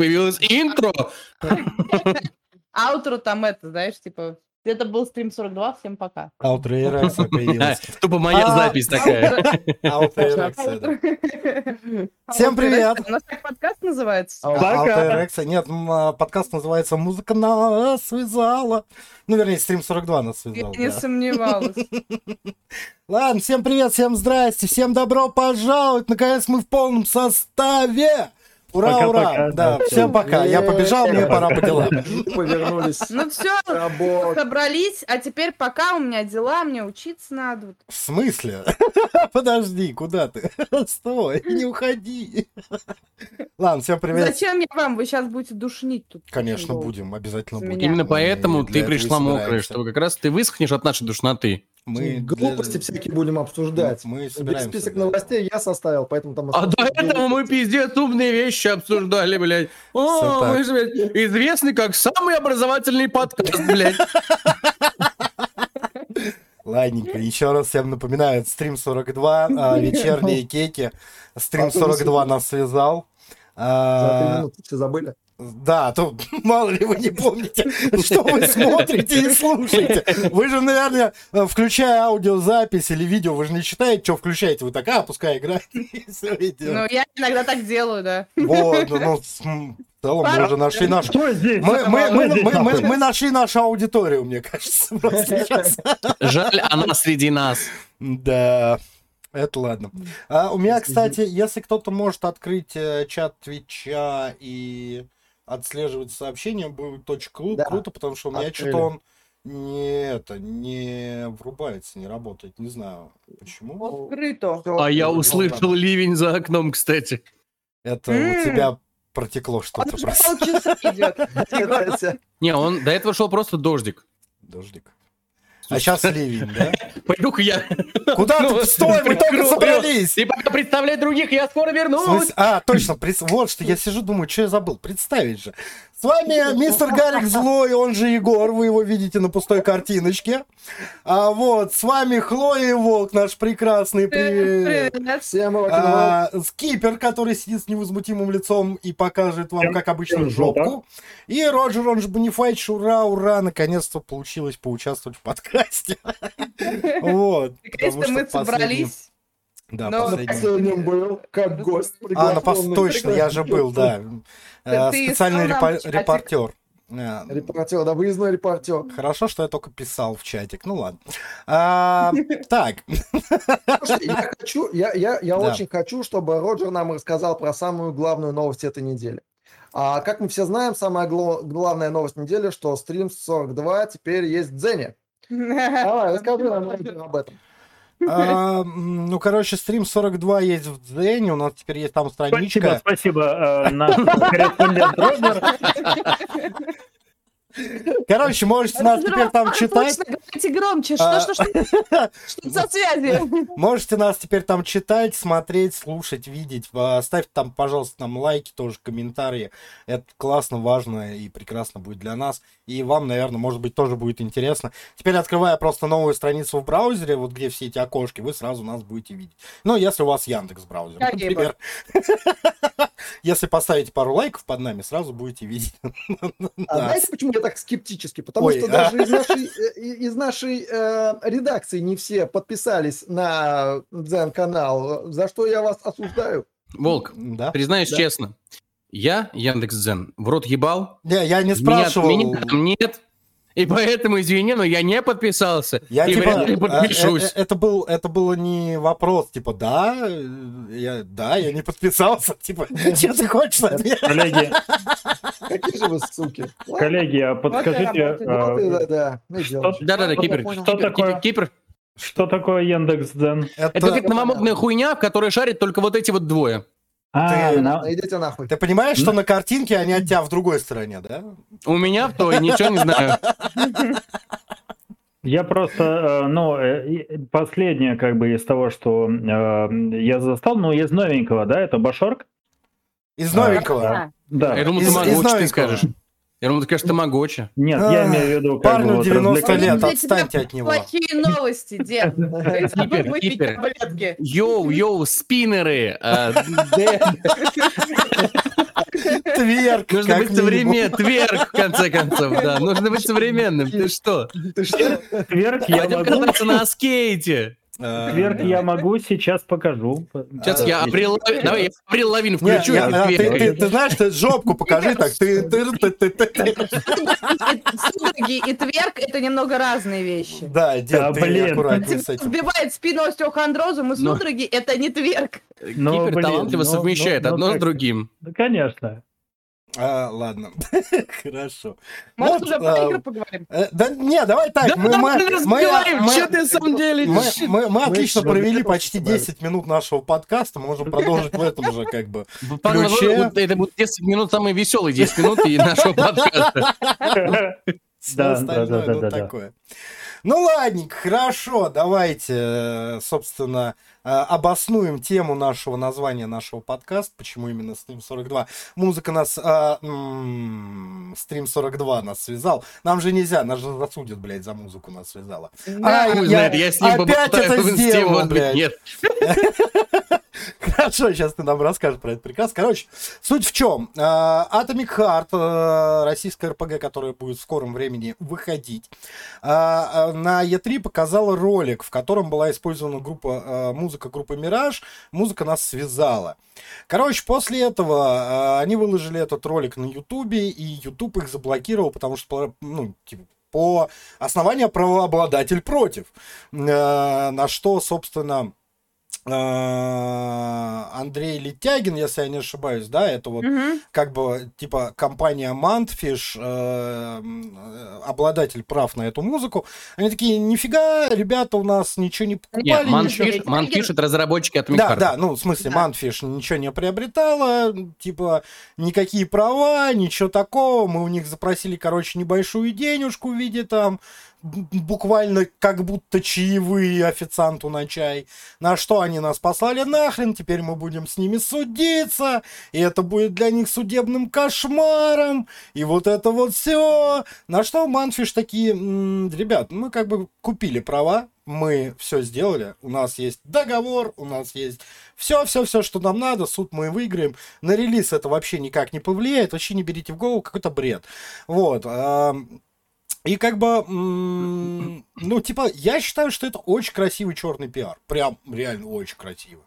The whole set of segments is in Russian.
Появилось интро. Аутро там это, знаешь, типа, это был стрим 42, всем пока. Аутро и Рекса появилась. Тупо моя А, запись такая. Аутро и Рекса, да. Всем привет. У нас так подкаст называется? А, Аутро и Рекса. Нет, а, подкаст называется «Музыка нас связала». Ну, вернее, стрим 42 нас Я связал. не сомневалась. Ладно, всем привет, всем здрасте, всем добро пожаловать. Наконец мы в полном составе. Ура, Пока-пока, ура. Да, да, всем пока. Я побежал, мне пора по делам. Повернулись. Ну все, собрались, а теперь пока у меня дела, мне учиться надо. В смысле? Подожди, куда ты? Стой, не уходи. Ладно, всем привет. Зачем я вам? Вы сейчас будете душнить тут. Конечно, будем, обязательно За будем. Именно поэтому ты пришла мокрая, чтобы как раз ты высохнешь от нашей душноты. Мы Глупости для- всякие будем обсуждать. Мы собираемся. список да. новостей я составил, поэтому там... А до этого мы пиздец умные вещи обсуждали, блядь. О, мы же, блядь, известны как самый образовательный подкаст, блядь. Ладненько, еще раз всем напоминаю, стрим 42, а, вечерние кейки. Стрим А то 42 нас связал. За А, три минуты все забыли. Да, то мало ли вы не помните, что вы смотрите и слушаете. Вы же, наверное, э, включая аудиозапись или видео, вы же не читаете, что включаете. Вы так, а, пускай играет, Ну, я иногда так делаю, да. Вот, ну, ну, в целом мы уже нашли. Что здесь? Мы, мы, мы, мы, мы- мы нашли нашу аудиторию, мне кажется. Жаль, она среди нас. Да, это ладно. А, у меня, кстати, если кто-то может открыть э, чат Твича и отслеживать сообщения, будет очень кру- Да. круто, потому что у меня что-то он не это не врубается, не работает. Не знаю почему. Открыто. Всё, А я услышал ливень за окном, кстати. Это М. у тебя протекло что-то просто. Не, он до этого шел просто дождик. Дождик. А сейчас ливень, да? Пойду-ка я. Куда Ну, ты? Стой, мы только собрались! Ты пока представляй других, я скоро вернусь. А, точно, вот что я сижу, думаю, что я забыл, представить же. С вами мистер Гарик Злой, он же Егор, вы его видите на пустой картиночке. А вот, с вами Хлоя и Волк, наш прекрасный привет. Привет. Всем А, скипер, который сидит с невозмутимым лицом и покажет вам, как обычно, жопку. И Роджер, он же Бонифайч, ура, ура, наконец-то получилось поучаствовать в подкасте. Вот. потому Наконец-то что мы собрались. Да, Но- последний. последнем был, как гость. А, ну пос- точно, я же был, да. Э, Ты Специальный искал нам репо- чатик? репортер. Э, Репортер, да, выездной репортер. Хорошо, что я только писал в чатик. Ну ладно. А, Так, Слушай, я хочу, я, я, я Да. очень хочу, чтобы Роджер нам рассказал про самую главную новость этой недели. А как мы все знаем, самая гло- главная новость недели, что стрим 42 теперь есть в Дзене. Давай, расскажи нам об этом. А, ну, короче, стрим 42 есть в Дзене, у нас теперь есть там Спасибо, страничка. спасибо, э, наш корреспондент Роджер. Короче, можете нас теперь там читать. Говорите громче. А. Что, что, что? Что за связи? Можете нас теперь там читать, смотреть, слушать, видеть. А, Ставьте там, пожалуйста, нам лайки, тоже комментарии. Это классно, важно и прекрасно будет для нас. И вам, наверное, может быть, тоже будет интересно. Теперь, открывая просто новую страницу в браузере, вот где все эти окошки, вы сразу нас будете видеть. Ну, если у вас Яндекс браузер, например. Если поставите пару лайков под нами, сразу будете видеть. А знаете, почему я так скептически? Потому что а. даже из нашей, э, из нашей э, редакции не все подписались на Дзен-канал, за что я вас осуждаю. Волк, Да. признаюсь Да. честно. Я, Яндекс.Дзен, в рот ебал. Не, я не Меня, спрашивал. меня там нет. И поэтому, извини, но я не подписался. Я и типа, вряд ли э, подпишусь. э, э, это был, это было не вопрос, типа, да, э, я, да, я не подписался, типа, что ты хочешь от меня? Коллеги, Какие же вы суки. Коллеги, а подскажите, работает. вот и э, да, да, ну, Да-да-да, что- Кипр. что такое? Кипр, что такое Яндекс.Дзен? Это как новомодная хуйня, в которой шарит только вот эти вот двое. А, Ты- на- Идите нахуй. Ты понимаешь, что на картинке они от тебя в другой стороне, да? У меня в той ничего не знаю. Я просто, э, ну, э, последнее, как бы, из того, что э, я застал, ну, из новенького, да, это Башорг? Из новенького. А, Да. Я думал, ты могу, скажешь. Я думал, ты скажешь тамагочи. Нет, А, я имею в виду... Парню вот 90 развлекательный- лет, отстаньте от него. Плохие новости, дед. Ты Кипер. Йоу, йоу, спиннеры. Дэн, Тверк, Нужно быть современным. Тверк, в конце концов, да. Нужно быть современным. Ты что? Тверк я Пойдем могу... кататься на скейте. А, Тверк я могу, сейчас покажу. Сейчас я апрел... Давай, я апрел лавин включу. ты, знаешь, ты жопку покажи так. Судороги и тверк – это немного разные вещи. Да, дед, ты аккуратнее с Тебя этим. Сбивает спину остеохондрозом, и судороги – это не тверк. Кипер талантливо совмещает одно с другим. Да, конечно. А, ладно, хорошо. Может, уже а, про игры поговорим? Э, Да не, давай так. Да мы, что ты самом деле? мы, отлично провели почти готовы 10 минут нашего подкаста. Мы можем продолжить в этом же как бы. Пан- ключе. Это будет 10 минут, самые веселые 10 минут и нашего подкаста. Да, остальное, да, да, ну, да, да. такое. Ну, ладненько, хорошо, давайте, э, собственно, э, обоснуем тему нашего названия нашего подкаста, почему именно Stream 42. Музыка нас, а, м, Stream 42 нас связал. Нам же нельзя, нас же засудят, блядь, за музыку нас связала. Да. Хуй я знает, я с ним опять это сделал, блядь. нет. Хорошо, сейчас ты нам расскажешь про это прекрасно. Короче, суть в чем? А, Atomic Heart, э, российская РПГ, которая будет в скором времени выходить, а, на E3 показала ролик, в котором была использована группа, э, музыка группы Мираж. Музыка нас связала. Короче, после этого э, они выложили этот ролик на Ютубе, и Ютуб их заблокировал, потому что, ну, типа, по основанию правообладатель против. Э, На что, собственно, э, Андрей Летягин, если я не ошибаюсь, да, это вот Мгм. как бы типа компания э, м, э, обладатель прав на эту музыку, они такие, нифига, ребята у нас ничего не покупали, Нет, Манфиш, Манфиш это разработчики от да, да, ну, в смысле, Да. Манфиш ничего не приобретала, типа, никакие права, ничего такого. Мы у них запросили, короче, небольшую денежку в виде там буквально как будто чаевые официанту на чай. На что они нас послали нахрен, теперь мы будем с ними судиться, и это будет для них судебным кошмаром, и вот это вот все. На что Манфиш такие, «М, ребят, мы как бы купили права, мы все сделали, у нас есть договор, у нас есть все, все, все, что нам надо, суд мы выиграем. На релиз это вообще никак не повлияет, вообще не берите в голову, какой-то бред. Вот. И как бы, ну, типа, я считаю, что это очень красивый черный пиар. Прям реально очень красивый.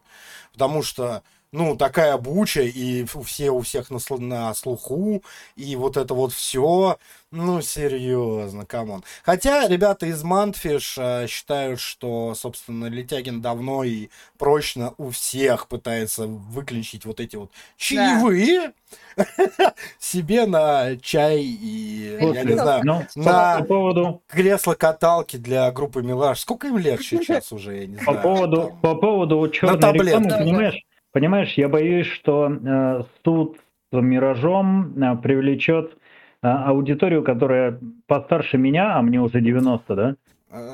Потому что, ну, такая буча, и все у всех на, на слуху, и вот это вот все. Ну, серьезно, come on. Хотя ребята из Mundfish э, считают, что, собственно, Летягин давно и прочно у всех пытается выключить вот эти вот чаевые себе на чай и, я не знаю, Ну, на- по поводу, кресло-каталки для группы Милаш. Сколько им лет сейчас уже, я не по знаю. поводу, там. по поводу черной рекламы, понимаешь, понимаешь, я боюсь, что э, суд с Миражом э, привлечет аудиторию, которая постарше меня, а мне уже 90, да?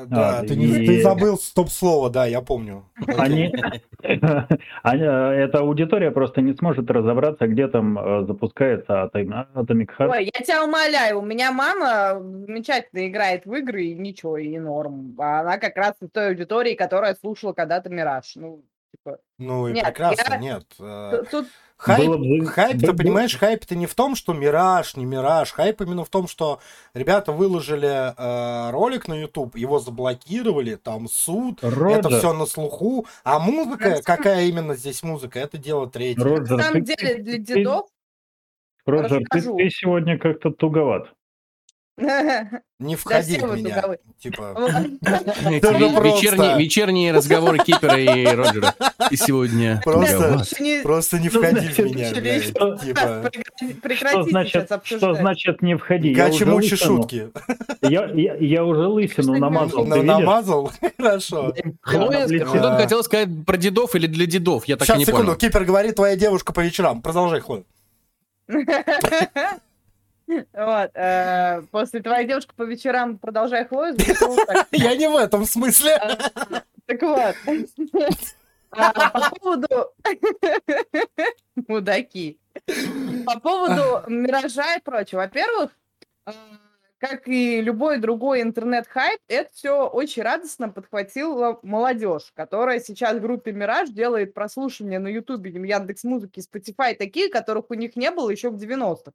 Да, А, ты, не- и- ты забыл стоп-слово, да, я помню. Они, они, э, эта аудитория просто не сможет разобраться, где там э, запускается Atom- Atomic Heart. Ой, я тебя умоляю, у меня мама замечательно играет в игры, и ничего, и норм. А Она как раз из той аудитории, которая слушала когда-то Мираж. Ну, типа, Ну и Нет, прекрасно, я- нет. э, тут- Хайп, бы- хайп, ты понимаешь, хайп-то не в том, что мираж, не мираж. Хайп именно в том, что ребята выложили э, ролик на YouTube, его заблокировали, там суд, это Роджер, все на слуху. А музыка, какая именно здесь музыка, это дело третье. Роджер, на самом ты- деле для дедов... Роджер, ты, ты сегодня как-то туговат. Не входи в меня. Типа, вечерние, вечерние разговоры Кипера и Роджера. И сегодня Просто- просто не Что входи в меня, Типа, Что Прекратите значит, сейчас что обсуждать. значит не входи? Гачи мучи шутки. Я, уже лысину намазал, Ну, намазал? Хорошо. Хлоя, хотел сказать про дедов или для дедов? Я так и Сейчас, не секунду. понял. Кипер говорит, твоя девушка по вечерам. Продолжай, Хлоя. Вот. э, После твоей девушки по вечерам продолжай Хлою. Я не в этом смысле. Так вот. А, По поводу... Мудаки. По поводу Миража и прочего. Во-первых, а, как и любой другой интернет-хайп, это все очень радостно подхватила молодежь, которая сейчас в группе «Мираж» делает прослушивания на Ютубе, Яндекс Музыки, Spotify такие, которых у них не было еще в 90-х.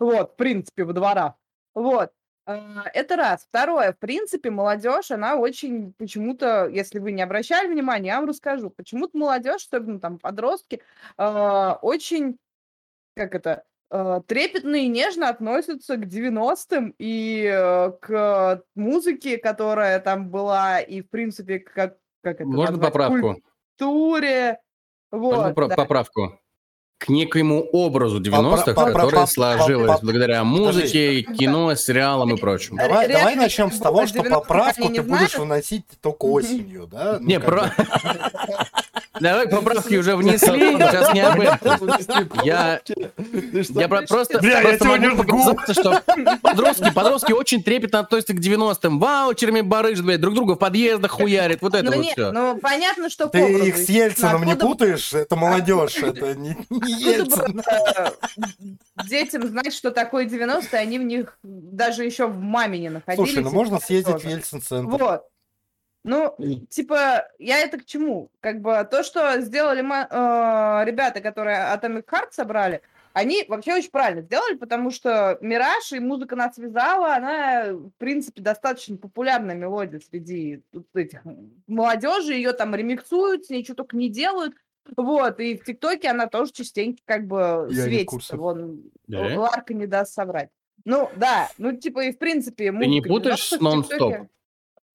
Вот, в принципе, во дворах. Вот. А, это раз. Второе, в принципе, молодежь, она очень почему-то, если вы не обращали внимания, я вам расскажу, почему-то молодежь, особенно там подростки, а, очень, как это, э, трепетно и нежно относятся к 90-м и э, к музыке, которая там была, и, в принципе, как, как это Можно назвать, поправку? культуре. Можно Вот, про- да. поправку? К некоему образу 90-х, Попра- которое сложилось благодаря музыке, Подожди. кино, сериалам и прочему. Давай, давай начнем с того, что 90-х, поправку ты будешь выносить только осенью, да? Ну, Не, как про... Давай поправки уже внесли, сейчас не об этом. Я- Я про- просто, Бля, я просто сегодня могу показаться, что подростки, подростки очень трепетно относятся к 90-м. Ваучерами барыжат, блядь, друг друга в подъездах хуярят. Вот это Ну, вот нет, все. ну, понятно, что Ты образу, их с Ельцином не Откуда- путаешь? Это молодежь, это не, не Откуда Ельцин. бы, э, детям знать, что такое 90-е, они в них даже еще в маме не находились. Слушай, ну можно съездить в. Ельцин-центр. Вот. Ну, типа, я это к чему? Как бы то, что сделали э, ребята, которые Atomic Heart собрали, они вообще очень правильно сделали, потому что Мираж и музыка нас связала, она, в принципе, достаточно популярная мелодия среди этих молодежи, ее там ремиксуют, с ней что только не делают. Вот, и в ТикТоке она тоже частенько как бы Я светится. Вон, Да? Ларка не даст соврать. Ну, да, ну, типа, и в принципе... Ты не путаешь с 90-х в «Нон-стоп»?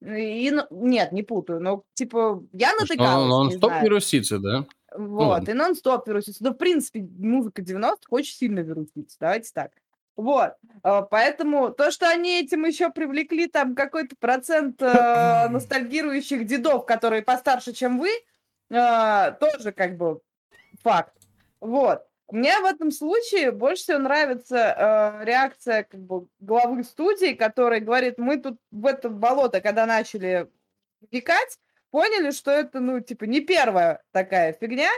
И, ну, нет, не путаю. Но, типа, я натыкалась, Он не знаю. вирусится, да? Вот, ладно. и нон-стоп вирусится. Ну, в принципе, музыка 90-х очень сильно вирусится, давайте так. Вот, а, поэтому то, что они этим еще привлекли там какой-то процент э, ностальгирующих дедов, которые постарше, чем вы, э, тоже как бы факт. Вот. Мне в этом случае больше всего нравится э, реакция как бы главы студии, который говорит, мы тут в это болото, когда начали вникать, поняли, что это, ну, типа, не первая такая фигня,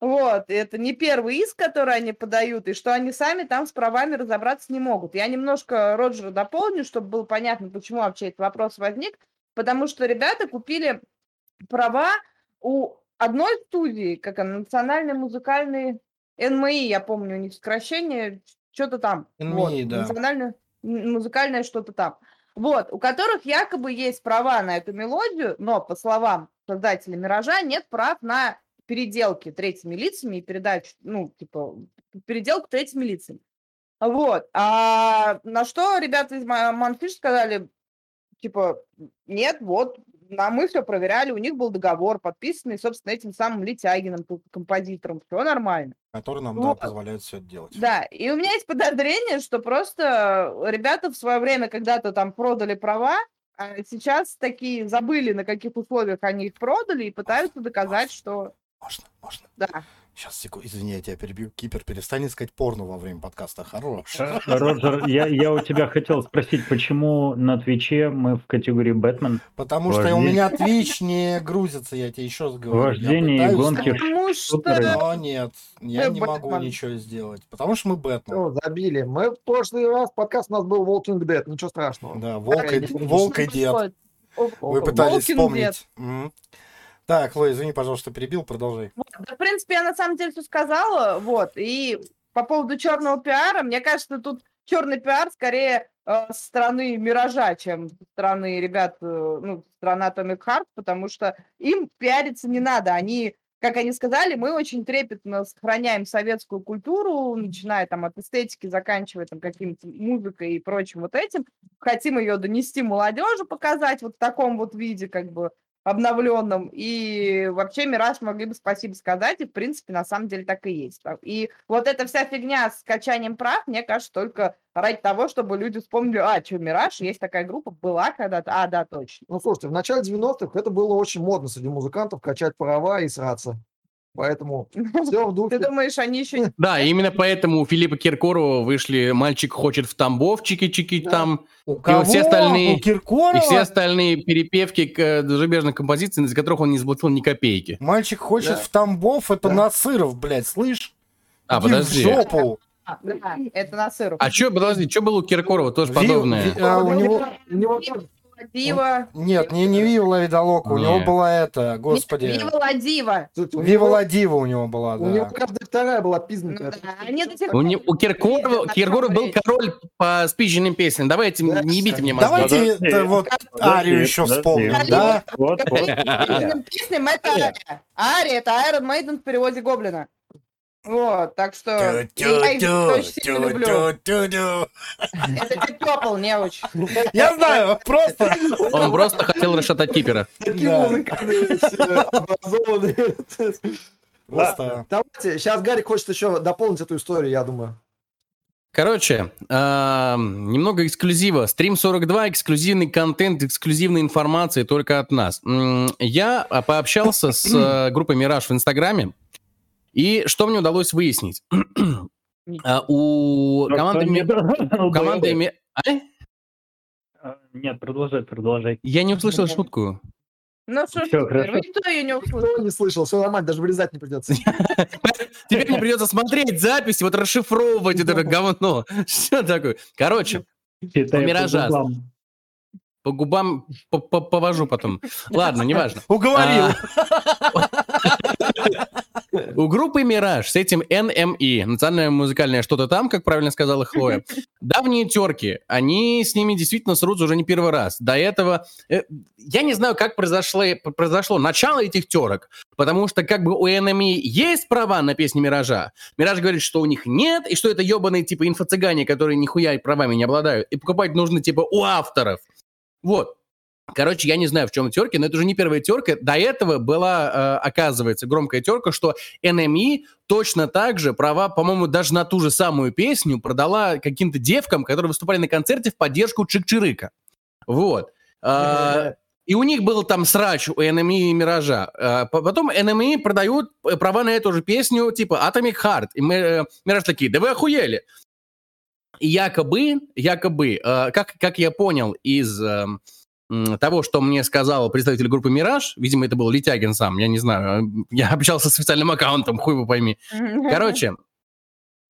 вот, и это не первый иск, который они подают, и что они сами там с правами разобраться не могут. Я немножко Роджера дополню, чтобы было понятно, почему вообще этот вопрос возник, потому что ребята купили права у одной студии, как она, национальный музыкальный НМИ, я помню, у них сокращение, что-то там. вот, NMI, да. Национальное музыкальное что-то там. Вот, у которых якобы есть права на эту мелодию, но, по словам создателей «Миража», нет прав на переделки третьими лицами и передачу, ну, типа, переделку третьими лицами. Вот. А на что ребята из Ма- Манфиш сказали, типа, нет, вот, а мы все проверяли, у них был договор подписанный, собственно, этим самым Летягиным, ко- композитором, все нормально. Который нам, да, Вот. позволяет все это делать. Да, и у меня есть подозрение, что просто ребята в свое время когда-то там продали права, а сейчас такие забыли, на каких условиях они их продали, и пытаются доказать, что Можно, можно. да. Сейчас, секунду, извини, я тебя перебью. Кипер, перестань искать порно во время подкаста. Хорош. Э, Роджер, я, я у тебя хотел спросить, почему на Твиче мы в категории Бэтмен? Потому что у Вождение. меня Twitch не грузится, я тебе еще раз говорю. Вождение и гонки. Потому что... Но нет, я Мы не могу Бэтмен. ничего сделать. Потому что мы Бэтмен. Все, забили. Мы в прошлый раз подкаст у нас был Walking Dead, ничего страшного. Да, волк и, не волк дед. Вы пытались Walking вспомнить. Так, Лой, извини, пожалуйста, перебил, продолжай. Вот, в принципе, я на самом деле все сказала, вот, и по поводу черного пиара, мне кажется, тут черный пиар скорее э, стороны Миража, чем со стороны ребят, э, ну, стороны Atomic Heart, потому что им пиариться не надо, они, как они сказали, мы очень трепетно сохраняем советскую культуру, начиная там от эстетики, заканчивая там каким-то музыкой и прочим вот этим, хотим ее донести молодежи, показать вот в таком вот виде, как бы, обновленном. И вообще Мираж могли бы спасибо сказать, и в принципе на самом деле так и есть. И вот эта вся фигня с качанием прав, мне кажется, только ради того, чтобы люди вспомнили, а, что, Мираж, есть такая группа, была когда-то, а, да, точно. Ну, слушайте, в начале 90-х это было очень модно среди музыкантов качать права и сраться. Поэтому все в Ты духе. думаешь, они еще... Да, именно поэтому у Филиппа Киркорова вышли «Мальчик хочет в Тамбов», чики-чики Да. там, У вот все остальные- У Киркорова? и все остальные перепевки к э, зарубежных композиций, из которых он не заплатил ни копейки. Мальчик хочет Да. в Тамбов, это Да. Насыров, блядь, слышь? А, Иди подожди. в жопу. А, да, это на сыру. А что, подожди, что было у Киркорова тоже Ви- подобное? ви- а, у него... У него тоже Дива. Нет, не, не Вива Ла Видалока, у него Не. была это, господи... Вива Ладива. Вива него- Ла Дива у него была, У него да. каждая вторая была Ну пизнутая. да, сих У, Киркорова, Киркоров был король по спизженным песням. Давайте, Да, не ебите мне мозги. Давайте вот Арию еще вспомним, да? Вот, вот. Песням песням это Ария. Ария это Iron Maiden в переводе Гоблина. Вот, так что я очень люблю. Это Пепл, не очень. Я знаю, просто... Он просто хотел расшатать кипера. Такие образованные. Просто... Давайте, сейчас Гарик хочет еще дополнить эту историю, я думаю. Короче, эм, немного эксклюзива. Стрим 42, эксклюзивный контент, эксклюзивная информация только от нас. Я а, пообщался с э, группой «Мираж» в Инстаграме, и что мне удалось выяснить? А, У команды... Ми- у команды А? А, Нет, продолжай, продолжай. Я не услышал шутку. Ну что ж, никто ее не услышал. Никто не слышал, все нормально, даже вырезать не придется. Теперь мне придется смотреть запись, вот расшифровывать это говно. Что такое? Короче, по Миража. губам. по губам по- по- повожу потом. Ладно, неважно. Уговорил. У группы «Мираж» с этим NME, национальное музыкальное что-то там, как правильно сказала Хлоя, давние терки, они с ними действительно срутся уже не первый раз. До этого, э, я не знаю, как произошло, произошло начало этих терок, потому что как бы у NME есть права на песни «Миража», «Мираж» говорит, что у них нет, и что это ебаные типа инфо-цыгане, которые нихуя правами не обладают, и покупать нужно типа у авторов. Вот. Короче, я не знаю, в чем терки, но это уже не первая терка. До этого была, э, оказывается, громкая терка, что NME точно так же права, по-моему, даже на ту же самую песню продала каким-то девкам, которые выступали на концерте в поддержку Чик-Чирыка. Вот. А, И у них был там срач у NME и Миража. А, по- Потом NME продают э, права на эту же песню, типа Atomic Heart. И мы, э, Мираж такие, да вы охуели. И якобы, якобы, э, как, как я понял из э, того, что мне сказал представитель группы «Мираж», видимо, это был Летягин сам, я не знаю, э, я общался с официальным аккаунтом, хуй его пойми. Короче,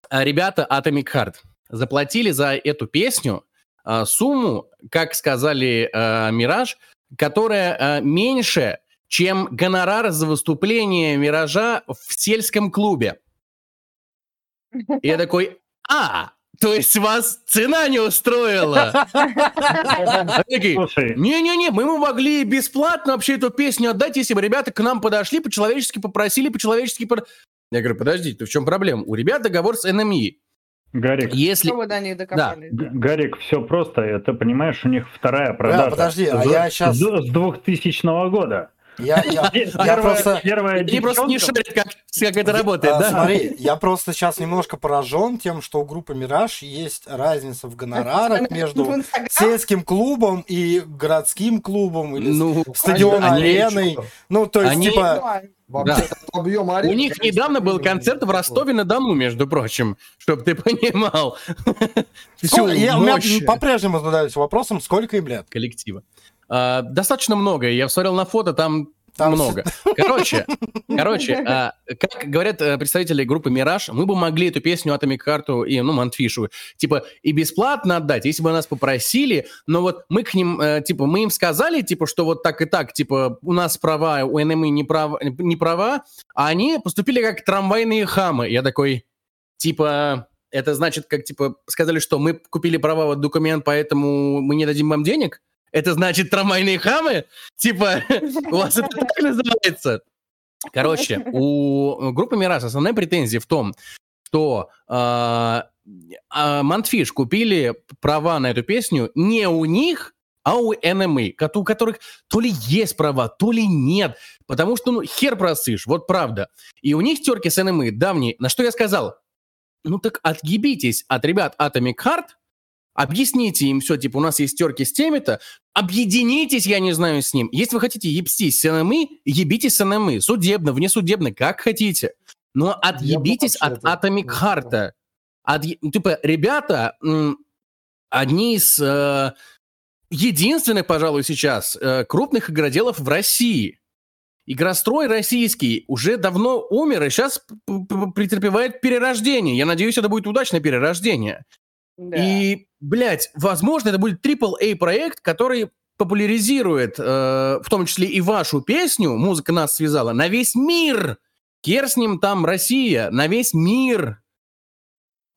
а, ребята Atomic Heart заплатили за эту песню а, сумму, как сказали а, Мираж, которая а, меньше, чем гонорар за выступление Миража в сельском клубе. И я такой, а, то есть вас цена не устроила? Не-не-не, мы ему могли бесплатно вообще эту песню отдать, если бы ребята к нам подошли, по-человечески попросили, по-человечески... Я говорю, подождите, в чем проблема? У ребят договор с NME. Гарик, Если... Что вы до них докопались? Г- Гарик, все просто. Это, понимаешь, у них вторая продажа. подожди, а я щас- С, с 2000 года. Я, я, я просто... первая Они просто не шарят, как, как это работает, А, да? Смотри, я просто сейчас немножко поражен тем, что у группы «Мираж» есть разница в гонорарах между сельским клубом и городским клубом или Ну, стадион они- ареной. Ну, то есть, они- типа, Вообще, объем У них недавно был концерт в Ростове-на-Дону, между прочим, чтобы ты понимал. Сколько- я, у меня по-прежнему задаюсь вопросом, сколько им лет? коллектива. А, Достаточно много. Я смотрел на фото, там Там много. Короче, короче, а, как говорят э, представители группы «Мираж», мы бы могли эту песню Atomic Heart и, ну, Мантфишу, типа, и бесплатно отдать, если бы нас попросили, но вот мы к ним, э, типа, мы им сказали, типа, что вот так и так, типа, у нас права, у NME не права, не права а они поступили как трамвайные хамы. Я такой, типа, это значит, как, типа, сказали, что мы купили права, вот документ, поэтому мы не дадим вам денег? Это значит трамвайные хамы? Типа, у вас это так называется? Короче, у группы «Мираж» основная претензия в том, что а, а, Мантфиш купили права на эту песню не у них, а у NME, кот- у которых то ли есть права, то ли нет. Потому что, ну, хер просышь, вот правда. И у них терки с NME давние. На что я сказал? Ну так отъебитесь от ребят Atomic Heart, объясните им все, типа, у нас есть терки с теми-то, объединитесь, я не знаю, с ним. Если вы хотите ебстись с NME, ебитесь с NME, судебно, внесудебно, как хотите. Но отъебитесь от это- Atomic Heart. Ну, Типа, ребята, одни из э, единственных, пожалуй, сейчас э, крупных игроделов в России. Игрострой российский уже давно умер и сейчас претерпевает перерождение. Я надеюсь, это будет удачное перерождение. И, блядь, возможно, это будет AAA проект, который популяризирует, э, в том числе и вашу песню, музыка нас связала, на весь мир. Кер с ним там Россия, на весь мир.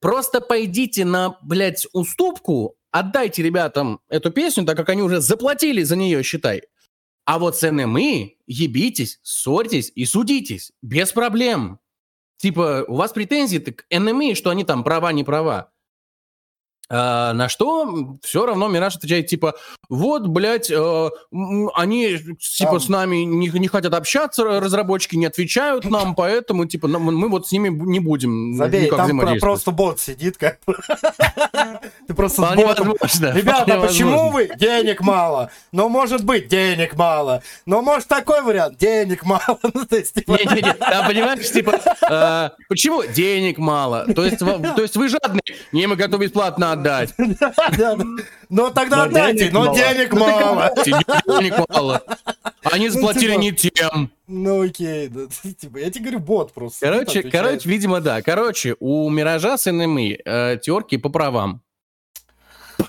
Просто пойдите на, блядь, уступку, отдайте ребятам эту песню, так как они уже заплатили за нее, считай. А вот с НМИ ебитесь, ссорьтесь и судитесь. Без проблем. Типа, у вас претензии к НМИ, что они там права, не права. А, на что все равно Мираж отвечает, типа, вот, блядь, э, они, типа, Там. с нами не, не хотят общаться, разработчики не отвечают нам, поэтому, типа, мы вот с ними не будем Забей, там просто бот сидит, как Ты просто с ботом. Ребята, почему вы? Денег мало. Ну, может быть, денег мало. Но может такой вариант, денег мало. Ну, то есть, типа... Понимаешь, типа, э, почему денег мало? То есть, то есть вы жадные? Не, мы готовы бесплатно отдать. Ну тогда отдайте, но денег мало. Денег мало. Они ну, заплатили типа, не тем. Ну окей, типа, я тебе говорю, бот просто. Короче, короче, видимо, да. Короче, у Миража с НМИ э, терки по правам.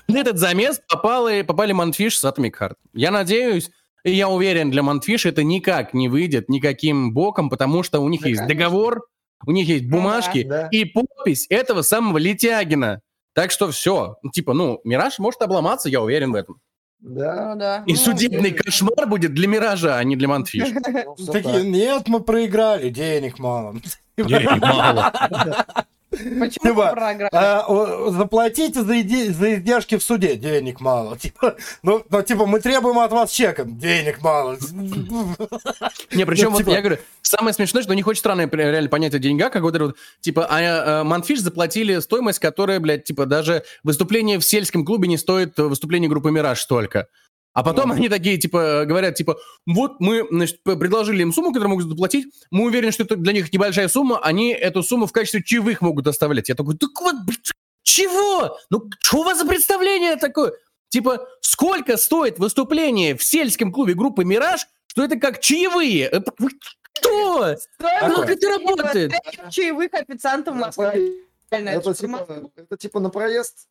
На этот замес попали, попали Манфиш с Atomic Heart. Я надеюсь, и я уверен, для Манфиш это никак не выйдет никаким боком, потому что у них да, есть конечно. договор, у них есть бумажки ну, да, и подпись этого самого Летягина. Так что все, ну, типа, ну, Мираж может обломаться, я уверен в этом. Да, ну, да. И ну, судебный ну, кошмар будет для Миража, а не для Манфиш. Такие, нет, мы проиграли, денег мало. Денег мало. Почему типа, а, заплатите за, иди, за издержки в суде, денег мало. Типа, ну, ну, типа, мы требуем от вас чека, денег мало. Не, причем, вот типа я говорю, самое смешное, что у них очень странное реально понятие деньга, как вот типа, а, а Манфиш заплатили стоимость, которая, блядь, типа, даже выступление в сельском клубе не стоит выступление группы «Мираж» столько. А потом они такие, типа, говорят, типа, вот мы, значит, предложили им сумму, которую могут заплатить, мы уверены, что это для них небольшая сумма, они эту сумму в качестве чаевых могут оставлять. Я такой, так вот, чего? Ну, что у вас за представление такое? Типа, сколько стоит выступление в сельском клубе группы «Мираж», что это как чаевые? Это, кто? Как это работает? Чаевых официантам это, типа, это типа на проезд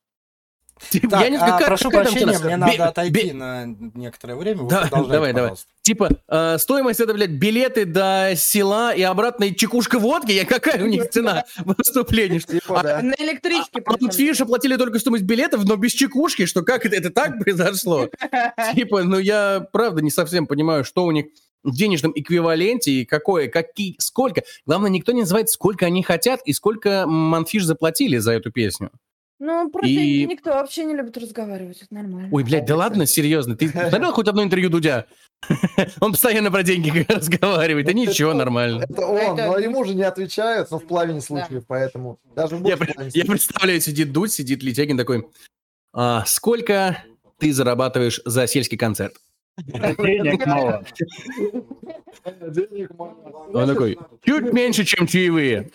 так, я не, а, как, прошу как прощения, мне надо отойти на некоторое время. Вы да, давай, давай. Типа, э, стоимость это, блядь, билеты до села и обратно и чекушка водки. Я, какая у них цена выступления? Типа, а, На электричке. А, тут Фиш оплатили только стоимость билетов, но без чекушки, что как это, это так произошло? Типа, ну я правда не совсем понимаю, что у них в денежном эквиваленте и какое, какие, сколько. Главное, никто не называет, сколько они хотят и сколько Манфиш заплатили за эту песню. Ну, просто и... никто вообще не любит разговаривать, это нормально. Ой, блядь, да ладно, серьезно, ты смотрел хоть одно интервью Дудя? Он постоянно про деньги разговаривает, да ничего, нормально. Это он, но ему же не отвечают, но в половине случаев, поэтому даже я, я представляю, сидит Дудь, сидит Летягин такой, а, сколько ты зарабатываешь за сельский концерт? Денег мало. Денег мало. Он такой, чуть меньше, чем чаевые.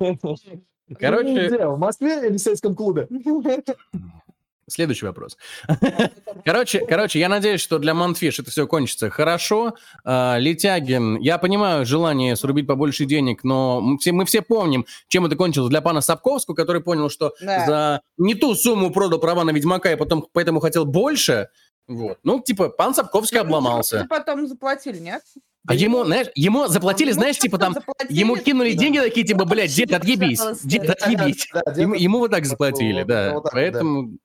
Короче... В Москве или в сельском клубе? Следующий вопрос. короче, короче, я надеюсь, что для Манфиш это все кончится хорошо. Uh, Летягин, я понимаю желание срубить побольше денег, но мы все, мы все помним, чем это кончилось для пана Сапковского, который понял, что да. за не ту сумму продал права на Ведьмака и потом поэтому хотел больше. Вот. Ну, типа, пан Сапковский ну, обломался. Потом заплатили, нет? А ему, знаешь, ему заплатили, знаешь, типа там, ему кинули деньги такие, типа, блядь, дед, отъебись, дед, отъебись. Ему, ему вот так заплатили, да, поэтому...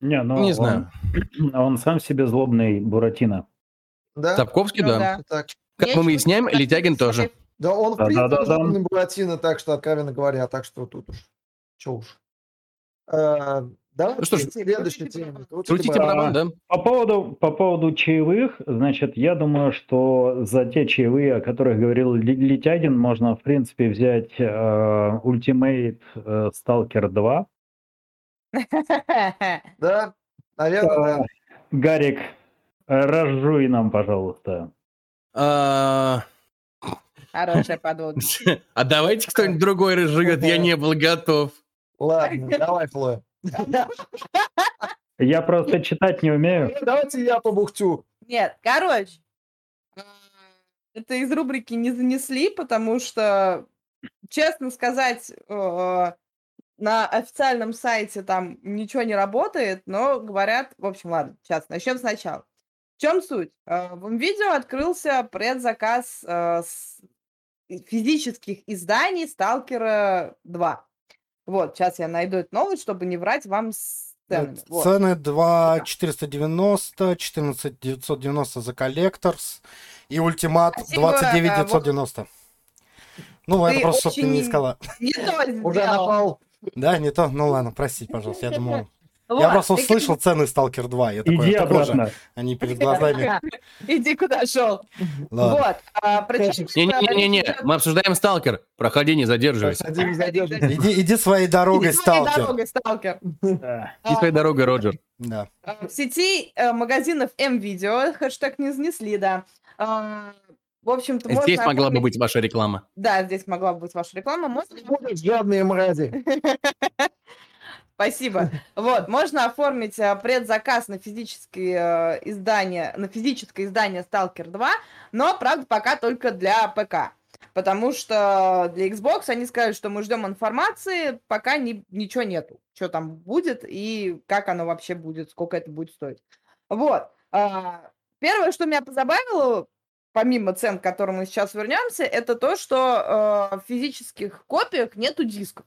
Не, ну, не знаю. Он, он сам себе злобный Буратино. Да? Сапковский, ну, да. да. Как мы выясняем, Летягин тоже. Да, он, в принципе, да, да, да. Буратино, так что, откровенно говоря, так что тут уж, че уж. Э, да, ну что ж, следующая тема. Крутите барабан, да? По поводу, по поводу чаевых, значит, я думаю, что за те чаевые, о которых говорил Летягин, можно, в принципе, взять э, Ultimate э, Stalker 2. Да, наверное, да. Гарик, разжуй нам, пожалуйста. А, Хорошая подводка. А давайте кто-нибудь другой разжует, я не был готов. Ладно, давай, Флоя. Я просто читать не умею. Давайте я побухтю. Нет, короче, это из рубрики не занесли, потому что, честно сказать, э, на официальном сайте там ничего не работает, но говорят, в общем, ладно, сейчас начнем сначала. В чем суть? Э, В видео открылся предзаказ э, физических изданий Сталкера 2. Вот, сейчас я найду эту новость, чтобы не врать вам с ценами. Вот. Цены 2 490, 14 990 за коллекторс и ультимат Спасибо, 29 а, вот- 990. Ну, это Ты просто, чтобы ты не сказала. Не то Уже напал. Да, не то? Ну ладно, простите, пожалуйста. Я думал... Вот, Я просто ты услышал цены Сталкер 2. Я такой, Иди это тоже. обратно. Они перед глазами. Иди куда шел. Ладно. Вот. а, что- мы обсуждаем Сталкер. Проходи, не задерживайся. Один задерживается. Иди, иди своей дорогой, Иди своей сталкер. дорогой, сталкер. Да. И своей дорогой, Роджер. Да. А, В сети э, магазинов М-видео, хэштег не занесли, да. В общем-то, можно Здесь могла бы быть ваша реклама. Да, здесь могла бы быть ваша реклама. Можно Будут жадные мрази. Спасибо. Вот, можно оформить э, предзаказ на физическое э, издание, на физическое издание Stalker 2, но, правда, пока только для ПК. Потому что для Xbox они сказали, что мы ждем информации, пока ни- ничего нету. Что там будет и как оно вообще будет, сколько это будет стоить. Вот. А, Первое, что меня позабавило, помимо цен, к которым мы сейчас вернемся, это то, что э, в физических копиях нету дисков.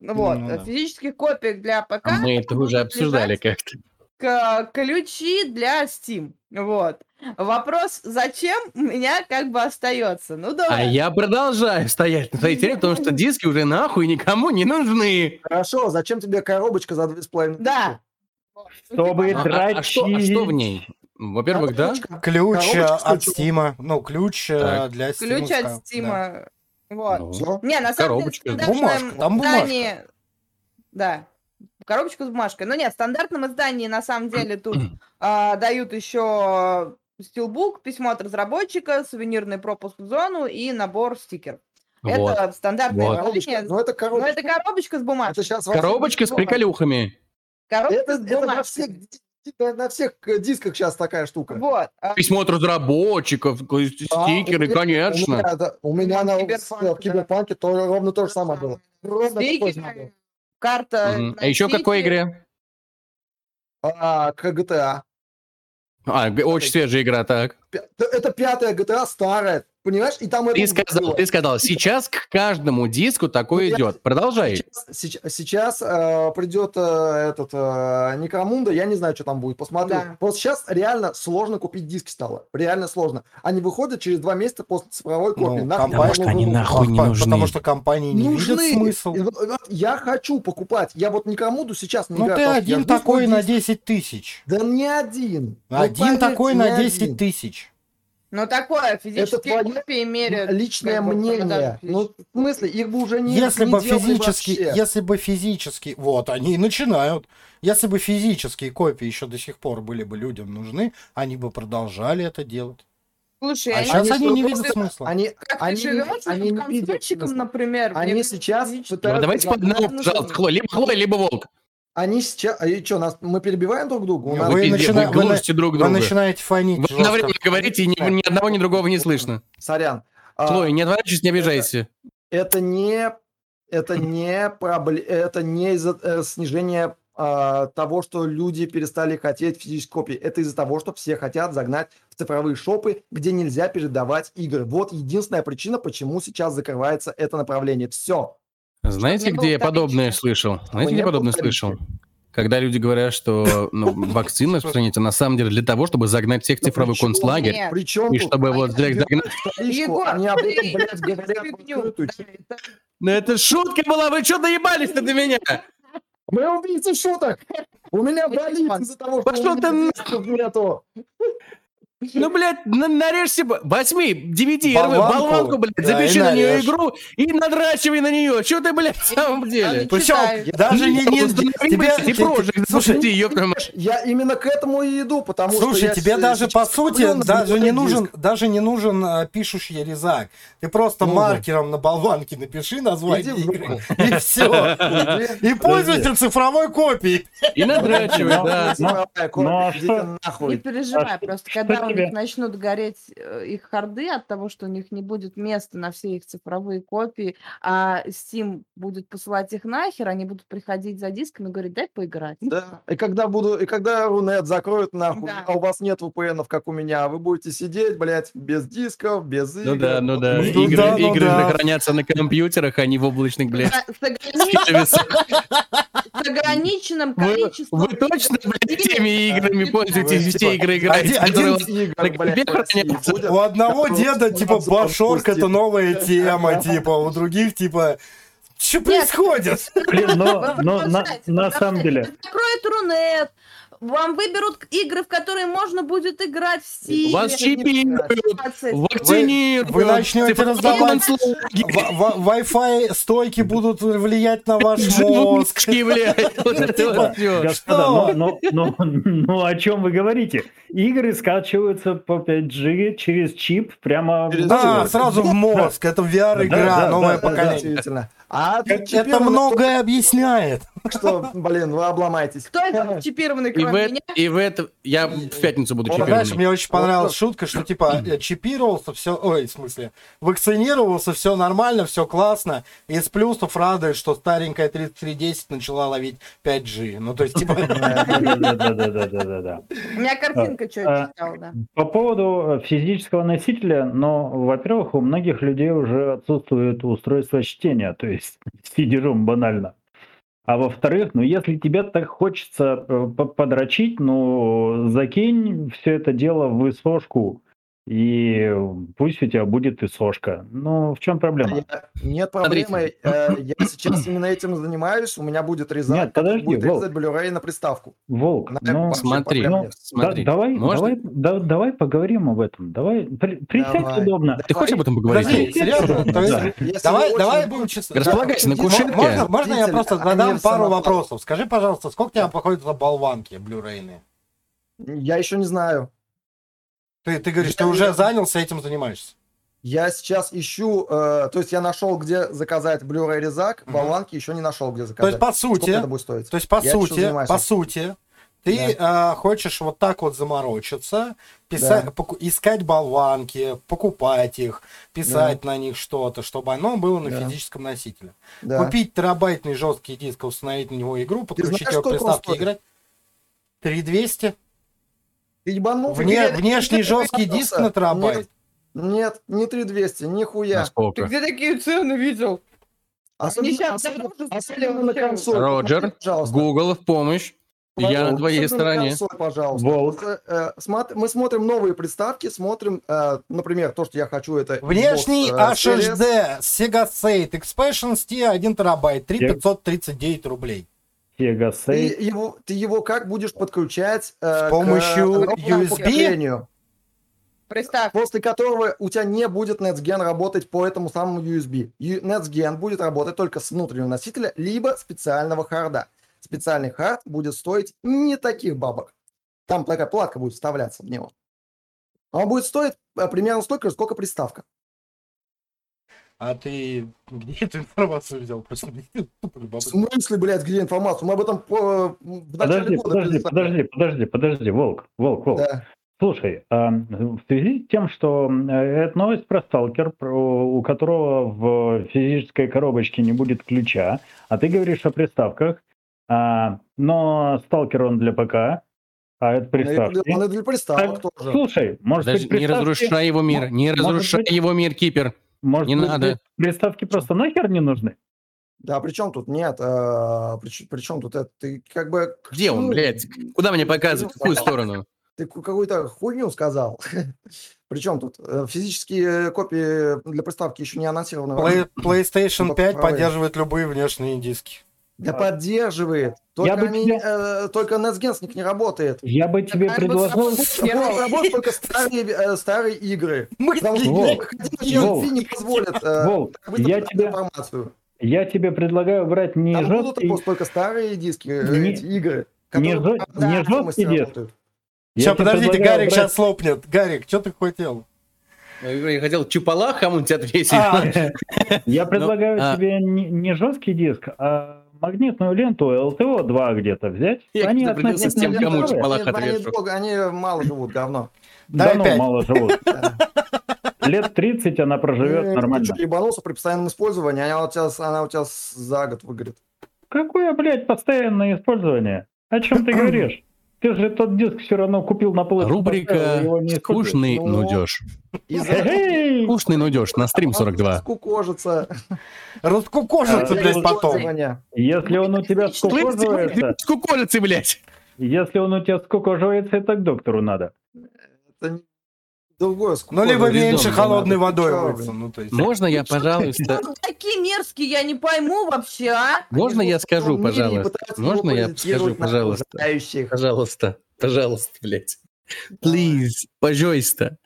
Вот, Ну да. в физических копиях для ПК А мы это уже обсуждали как-то. к- ключи для Steam. Вот. Вопрос, зачем, у меня как бы остается. Ну, А давай. я продолжаю стоять на своей теме, потому что диски уже нахуй никому не нужны. Хорошо, зачем тебе коробочка за 2,5 Да. Чтобы А, а- а что, а что в ней? Во-первых, да? Ключ э, Коробочка от. Стима. Ну, ключ э, Так. для Steam. Ключ от да. Steam. Вот. Ну? Не, на самом Коробочка. деле, в стандартном Бумажка, там бумажка. издании- Да, коробочку с бумажкой. Но нет, в стандартном издании на самом деле тут а, дают еще стилбук, письмо от разработчика, сувенирный пропуск в зону и набор стикеров. Вот. Это стандартное Вот. Коробочка. издание. Ну, это Но коробочка. это коробочка с бумажкой. Это сейчас Коробочка с приколюхами. Коробочка Это, с это бумажкой. всех, ди- на всех э, дисках сейчас такая штука. Вот. а, Письмо от разработчиков, ко- А, стикеры, у меня- У конечно. меня, это- у меня на, Киберпанк, в Киберпанке то, ровно то же самое было. Ровно такое же было. Стикеры, карта. Мгм. А еще в какой игре? А, к GTA. А, г- очень свежая игра, так. Это пятая GTA старая, понимаешь? И там Ты это сказал, было. ты сказал, сейчас к каждому диску такое Ну, я- идет. Продолжай. Сейчас, сейчас, сейчас, э, придет э, этот э, Некромунда, я не знаю, что там будет, посмотрю. Да. Просто сейчас реально сложно купить диски стало. Реально сложно. Они выходят через два месяца после цифровой копии. Ну, Нахуй компания- нужно они нахуй не нужны. Потому что компании не Нужны. видят смысл. Я хочу покупать. Я вот Некромунду сейчас не Ну играю. ты потому я один такой на диск. 10 тысяч. Да не один. Ну, Один такой на один. 10 тысяч. Ну, такое, физические твое копии меряют. Личное как мнение. Ну, в смысле, их бы уже не Если не бы физически, вообще. если бы физически, вот они и начинают. Если бы физические копии еще до сих пор были бы людям нужны, они бы продолжали это делать. Слушай, А они сейчас они не видят смысла. Они, как они, ты живешь они не видят консольщиком, смысла. например. Они сейчас Ну, давайте по одному, ну, пожалуйста, Хлоя. Либо Хлоя, либо Волк. Они сейчас... А и что, нас, мы перебиваем друг друга? У Не, нас- Вы, Вы начина- вы вы глушите друг Вы друга. начинаете фонить. Вы одновременно говорите, и ни, ни одного, ни другого не слышно. Сорян. А, Хлоя, не отворачивайся, не обижайся. это не... Это не, пробле- это не из-за э, снижения а, того, что люди перестали хотеть физические копии. Это из-за того, что все хотят загнать в цифровые шопы, где нельзя передавать игры. Вот единственная причина, почему сейчас закрывается это направление. Все. Знаете, где я подобное слышал? Знаете, где подобное слышал? Когда люди говорят, что ну, вакцины распространяются на самом деле для того, чтобы загнать всех в цифровой концлагерь, Нет. Причем и чтобы вот загнать... Егор, они об этом, ты блядь, говорят это- Ну это шутка была, вы что доебались-то до меня? Мы убийцы шуток. У меня болит из-за того, что пошел ты нету. Ну, блядь, на- нарежь себе, возьми DVD, Болванку, болванку, блядь, да, запиши на нее игру и надрачивай на нее. Что ты, блядь, в самом деле? Причем даже не, не тебе, блядь, и те- прожиг, слушай, мать. Я именно к этому и иду, потому что Слушай, я тебе даже по сути даже не нужен даже не нужен а, пишущий резак. Ты просто Ну, маркером на болванке напиши название игры и все. И пользуйся цифровой копией. И надрачивай, Ну, да. ну, а что- Не переживай, просто когда тебе? Них начнут гореть э, их харды от того, что у них не будет места на все их цифровые копии, а Steam будет посылать их нахер, они будут приходить за дисками и говорить, дай поиграть. Да. И когда буду, и когда Рунет закроют нахуй, Да. а у вас нет VPN, как у меня, вы будете сидеть, блядь, без дисков, без игр. Ну да, ну да. Ну Игры, да, ну игры да. же хранятся на компьютерах, а не в облачных, блядь, сервисах. с ограниченным Вы, количеством... вы точно, блядь, теми играми пользуетесь, все типа, игры играете, один- Один вас игр. У одного деда типа обзор башорк пустит. это новая тема, типа, у других типа что происходит? Блин, но, но на, на самом деле, Закроют Рунет, вам выберут игры, в которые можно будет играть в Steam. Вас чипируют, 20. вакцинируют. вы начнете цифровые раздавать- Wi-Fi стойки будут влиять на ваш мозг. всё. господа, ну, ну, ну, ну, о чем вы говорите? Игры скачиваются по 5G через чип прямо. Да, сразу в мозг. Это VR-игра, новое поколение. А Это многое объясняет. Что, блин, вы обломаетесь. Кто это чипированный, И в, кроме это, меня? и в это я в пятницу буду Вот, Знаешь, чипированный. мне очень понравилась шутка, что типа э, чипировался, все, ой, в смысле, вакцинировался, все нормально, все классно. Из плюсов радует, что старенькая 3310 начала ловить 5G. Ну, то есть, типа, Да-да-да-да-да-да-да. У меня картинка а, читала, да. По поводу э, физического носителя, но, во-первых, у многих людей уже отсутствует устройство чтения, то есть CD-ROM банально. А во-вторых, ну если тебе так хочется э, по- подрочить, ну закинь все это дело в ИСОшку, и пусть у тебя будет ИСОшка. Ну, в чем проблема? Нет проблемы. э, Я сейчас именно этим занимаюсь. У меня будет резак, Нет, подожди, будет Волк. резать Blu-ray на приставку. Волк, На- ну, Смотри, ну, смотри. да- давай, Можно? давай, да- давай поговорим об этом. Давай, при- присядь Давай. удобно. Ты хочешь об этом поговорить? подожди, серьезно? Давай, давай будем честны. Располагайся на кушетке. Можно, можно я просто они задам пару вопросов? Скажи, пожалуйста, сколько тебе походит за болванки блюрейные? Я еще не знаю. Ты, ты говоришь, Я ты уже не- занялся этим, занимаешься. Я сейчас ищу, э, то есть я нашел, где заказать Blu-ray резак, Мгм. болванки еще не нашел, где То заказать. есть, по Сколько сути, это будет стоить? То есть, по Я сути, по сути, ты а, хочешь вот так вот заморочиться, писать, Да. поку- искать болванки, покупать их, писать на них что-то, чтобы оно было на Да. физическом носителе. Да. Купить терабайтный жесткий диск, установить на него игру, подключить знаешь, его к сколько приставке играть. 3200. Ты ебанулся? Вне- Где- внешний где жесткий диск на терабайт. Нет, нет, не 3200, нихуя. Насколько? Ты где такие цены видел? Особенно, особенно- особенно на консоль. Роджер, Пожалуйста. Google в помощь. Я на твоей стороне. консоль, пожалуйста. Волк. Э, э, Мы смотрим новые приставки, смотрим, э, например, то, что я хочу, это Внешний э. HHD Sega Sate Expansion ST 1 терабайт, 3539 рублей. Sega Ты Safe. его, ты его как будешь подключать э, С помощью к USB? Представь, после которого у тебя не будет NetSgen работать по этому самому USB. NetSgen будет работать только с внутреннего носителя, либо специального харда. Специальный хард будет стоить не таких бабок. Там такая платка будет вставляться в него. Он будет стоить э, примерно столько же, сколько приставка. А ты где эту информацию взял? Просто В смысле, блядь, где информацию? Мы об этом по- в начале Подожди, года подожди, писали. подожди, подожди, подожди, Волк, Волк, Волк. Да. Слушай, а, в связи с тем, что э, это новость про сталкер, про- у которого в физической коробочке не будет ключа, а ты говоришь о приставках, а, но сталкер он для ПК, а это Он и для- приставки. Он и для приставок Так, тоже. Слушай, может Даже быть, не приставки, разрушай его мир, не разрушай быть- его мир, Кипер. Может не надо. приставки просто нахер не нужны? Да, при чем тут? Нет, а, при, при чем тут это? Ты как бы... Где он, блядь? Куда мне показывать? В какую сторону? Ты ку- какую-то хуйню сказал. Причем тут? Э, Физические копии для приставки еще не анонсированы. Play- PlayStation Ну, 5 правильно. поддерживает любые внешние диски. Да поддерживает. Только, бы они, тебе- э, только них не работает. Я бы тебе бы предложил... Работают только старые, э, старые игры. Мы не позволит э, я тебе- информацию. Я тебе предлагаю брать не Там будут жесткий... просто только старые диски, э, Не- игры. не на не жесткий диск. работают. я Сейчас, подождите, Гарик брать- сейчас лопнет. Гарик, что ты хотел? Я хотел чупала кому-нибудь ответить. А, Я предлагаю а- тебе не жесткий диск, а магнитную ленту LTO 2 где-то взять. Я Они определился с тем, кому чупала. Они, они ответил. долго- они мало живут, говно. Да Дай ну, пять. мало живут. Лет 30 она проживет Э, нормально. Ты ебанулся при постоянном использовании, она у тебя, она у тебя за год выгорит. Какое, блядь, постоянное использование? О чем ты говоришь? Ты же тот диск все равно купил на полочку. Рубрика. «Скучный Ну, нудеж». Скучный нудеж на стрим 42. Скукожится. Раскукожится, А, блядь, потом. Если он у тебя скукоживается, Скуколицы, блядь. если он у тебя скукоживается, это к доктору надо. Это другое Ну, либо меньше холодной водой мыться. Ну, то есть. Можно я, пожалуйста... Вы такие мерзкие, я не пойму вообще, а? Можно я скажу, пожалуйста? Можно я скажу, пожалуйста? Пожалуйста, пожалуйста, блядь. Please, пожалуйста.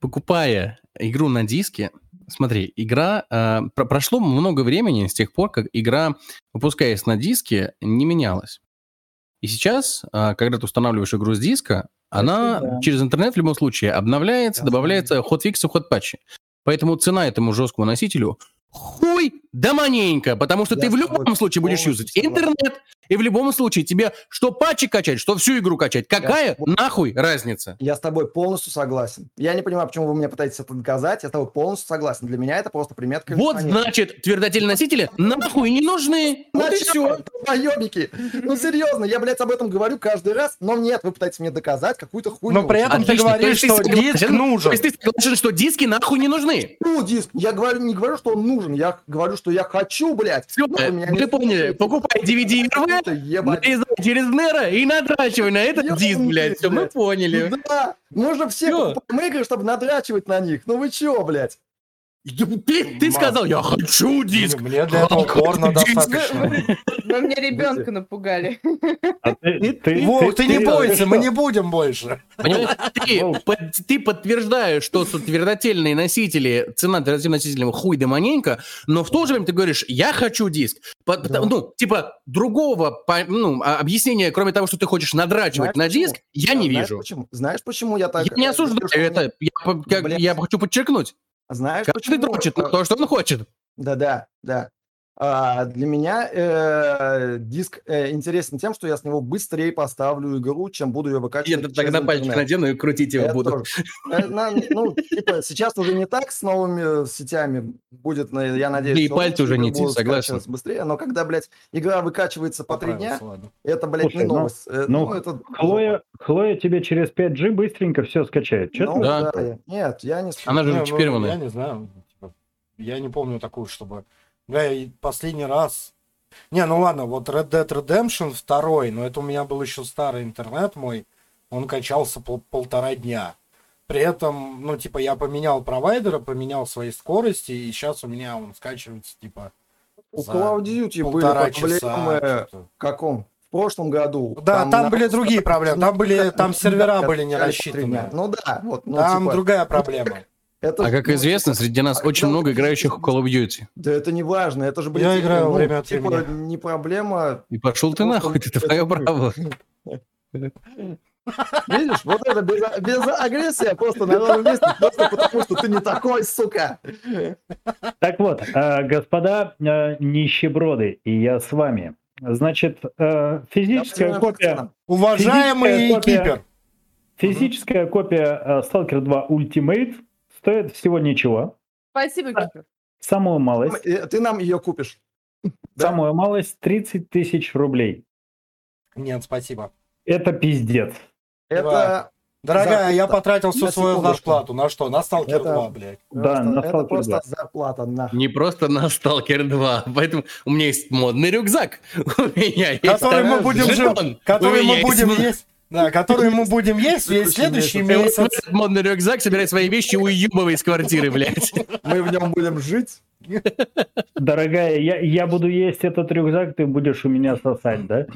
Покупая игру на диске, смотри, игра... э, про- прошло много времени с тех пор, как игра, выпускаясь на диске, не менялась. И сейчас, э, когда ты устанавливаешь игру с диска, она да. через интернет в любом случае обновляется, Я добавляется хотфиксы, хотпатчи. Поэтому цена этому жесткому носителю хуй да маненько, потому что Я ты в любом тобой случае будешь юзать интернет, и в любом случае тебе что патчи качать, что всю игру качать. Какая с- нахуй разница? Я с тобой полностью согласен. Я не понимаю, почему вы мне пытаетесь это доказать. Я с тобой полностью согласен. Для меня это просто приметка. Вот значит, твердотельные носители нахуй не нужны. Вот и все. Ну серьезно, я, блядь, об этом говорю каждый раз, но нет, вы пытаетесь мне доказать какую-то хуйню. Но при этом ты Отлично. То говоришь, что диск То нужен. есть ты согласен, что диски нахуй не нужны. Ну, диск. Я говорю, не говорю, что он нужен. Я говорю, что я хочу, блядь. Все, Ну, вы поняли. Покупай DVD Ну, нарезай через Нера и надрачивай на этот диск, блядь. Все, мы поняли. Да, можно все покупаем игры, чтобы надрачивать на них. Ну вы чё, блядь? Ты, ты сказал, я хочу диск. Мне для этого порно достаточно. Вы мне ребенка напугали. А ты, не бойся, мы не будем больше. Ты, подтверждаешь, что с- твердотельные носители, цена твердотельным носителям хуй да маненько, но в то же время ты говоришь, я хочу диск. Ну, типа, другого ну, а- объяснения, кроме того, что ты хочешь надрачивать на диск, я не вижу. Знаешь, почему я так... Я не осуждаю это. я хочу подчеркнуть. Знаешь, Каждый почему? дрочит на то, что он хочет. Да-да, да. А, для меня э, диск э, интересен тем, что я с него быстрее поставлю игру, чем буду ее Я выкачивать тогда через пальчик надену и крутить его Это буду. Э, на- ну, типа, сейчас уже не так с новыми сетями будет, я надеюсь. Да и пальцы уже не будут согласен. быстрее, но когда, блядь, игра выкачивается по три дня, ладно. это, блядь, Слушай, не ну- новость. Э, ну, это... Хлоя, Хлоя тебе через 5G быстренько все скачает. Чё Ну? Да. да, я- Нет, я не... Она же Не, ну, чипированная. Я не знаю. типа, Я не помню такую, чтобы... Бля, и последний раз... Не, ну ладно, вот Red Dead Redemption 2, но это у меня был еще старый интернет мой, он качался пол- полтора дня. При этом, ну, типа, я поменял провайдера, поменял свои скорости, и сейчас у меня он скачивается, типа, У Call of Duty были проблемы... часа. что-то. В каком? В прошлом году. Да, там, на- были другие проблемы, там были, там сервера были не рассчитаны. Ну да, вот. Ну, Там типа, другая проблема. Это А как ну, известно, типа, среди нас а очень много играющих в Call of Duty. Да это не важно, это же, блин, Я играю ну, время от типа, времени. не проблема. И пошел ты нахуй, это твое право. Видишь, вот это без, без агрессии, просто на ровном месте, просто потому что ты не такой, сука. Так вот, э, господа э, нищеброды, и я с вами. Значит, э, физическая копия, Уважаемый Физическая копия- кипер, физическая копия Stalker 2 Ultimate стоит всего ничего. Спасибо, Кипер. Самую малость, Ты нам ее купишь. да. самую малость 30 тысяч рублей. нет, спасибо. Это пиздец. Это, Дорогая, я Зарплата. потратил всю На свою секундочку. зарплату. На что? На Сталкер Это- 2, блядь. Да, на это Stalker просто 2. зарплата, нахуй. Не просто на Stalker 2. Поэтому у меня есть модный рюкзак. У меня есть Который мы будем жить. Который У меня мы будем есть. Да, который мы будем есть весь следующий месяц. модный рюкзак собирает свои вещи, уебывай из квартиры, блядь. Мы в нем будем жить. Дорогая, я, я буду есть этот рюкзак, ты будешь у меня сосать, да?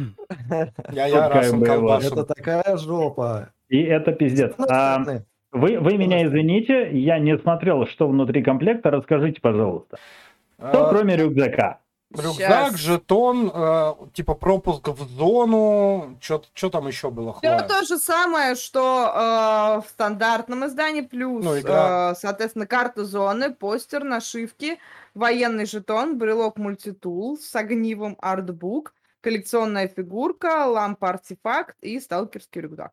Я, я колбашу. Это такая жопа. И это пиздец. Одной А, вы, вы меня извините, я не смотрел, что внутри комплекта. Расскажите, пожалуйста. Что А, кроме рюкзака? Рюкзак, Щас. жетон, э, типа пропуск в зону. Что там еще было? Все то же самое, что э, в стандартном издании, плюс, Ну, э, соответственно, карта зоны, постер, нашивки, военный жетон, брелок мультитул с огнивом артбук, коллекционная фигурка, лампа-артефакт и сталкерский рюкзак.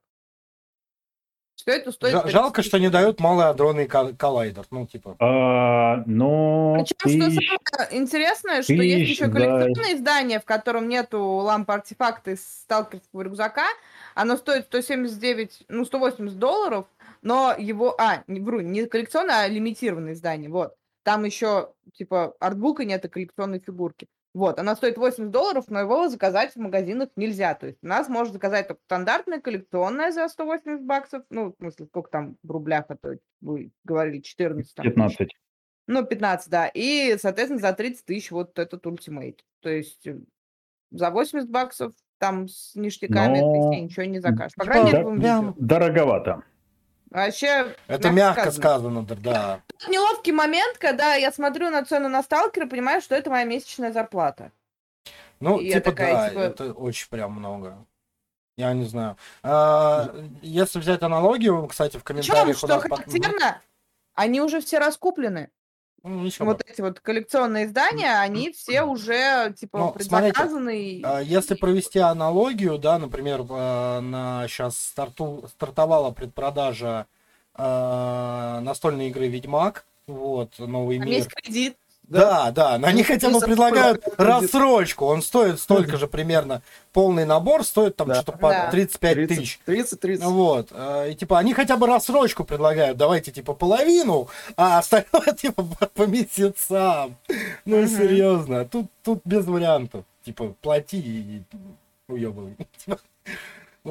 Все это стоит... 30 Жалко, что не дают малый адронный коллайдер. Ну, типа. А, ну, Причем, что тысяч- самое интересное, что тысяч есть еще коллекционное издание, в котором нету лампы артефакта из сталкерского рюкзака. Оно стоит 179, ну, 180 долларов, но его... А, не вру, не коллекционное, а лимитированное издание, вот. Там еще, типа, артбука нет и коллекционной фигурки. Вот, она стоит 80 долларов, но его заказать в магазинах нельзя. То есть у нас можно заказать только стандартное, коллекционное за 180 баксов. Ну, в смысле, сколько там в рублях, а то вы говорили 14 там, тысяч. 15. Ну, 15, да. И, соответственно, за 30 тысяч вот этот ультимейт. То есть э, за 80 баксов там с ништяками Но- ты ничего не закажешь. По крайней мере, да. Дороговато. Вообще, Это мягко сказано, да, да. Неловкий момент, когда я смотрю на цену на сталкера, понимаю, что это моя месячная зарплата. Ну, И типа, такая, да, типа- это очень прям много. Я не знаю. А, если взять аналогию, кстати, в Причем, комментариях у что нас... под- характерно, они уже все раскуплены. Ну, ничего. Вот эти вот коллекционные издания, они все уже, типа, Ну, смотрите, предзаказаны. и- А, Если провести аналогию, да, например, э, на сейчас старту, стартовала предпродажа э, настольной игры Ведьмак, вот, новый Там мир. есть кредит. Да, да, но они хотя бы предлагают рассрочку. Он стоит столько же примерно. Полный набор стоит там Да. что-то по Да. 35 тысяч. 30, 30. Вот. э, И типа они хотя бы рассрочку предлагают. Давайте типа половину, а остальное типа по, по месяцам. Ну серьезно. Тут, тут без вариантов. Типа плати и уебывай.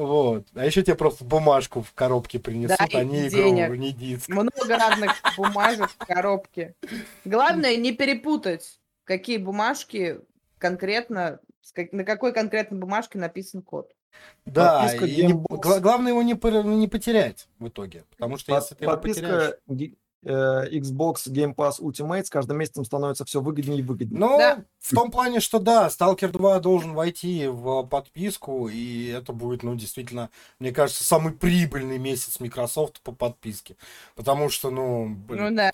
Вот. А еще тебе просто бумажку в коробке принесут, Да, а и не денег. игру, не диск. Много разных бумажек в коробке. Главное не перепутать, какие бумажки конкретно, на какой конкретно бумажке написан код. Да, Подписка и не- главное его не, не потерять в итоге. Потому что Под- если ты его потеряешь... Э, Xbox Game Pass Ultimate с каждым месяцем становится все выгоднее и выгоднее. Ну, Да. в том плане, что да, Stalker 2 должен войти в подписку, и это будет, ну, действительно, мне кажется, самый прибыльный месяц Microsoft по подписке. Потому что, ну, Ну блин, да.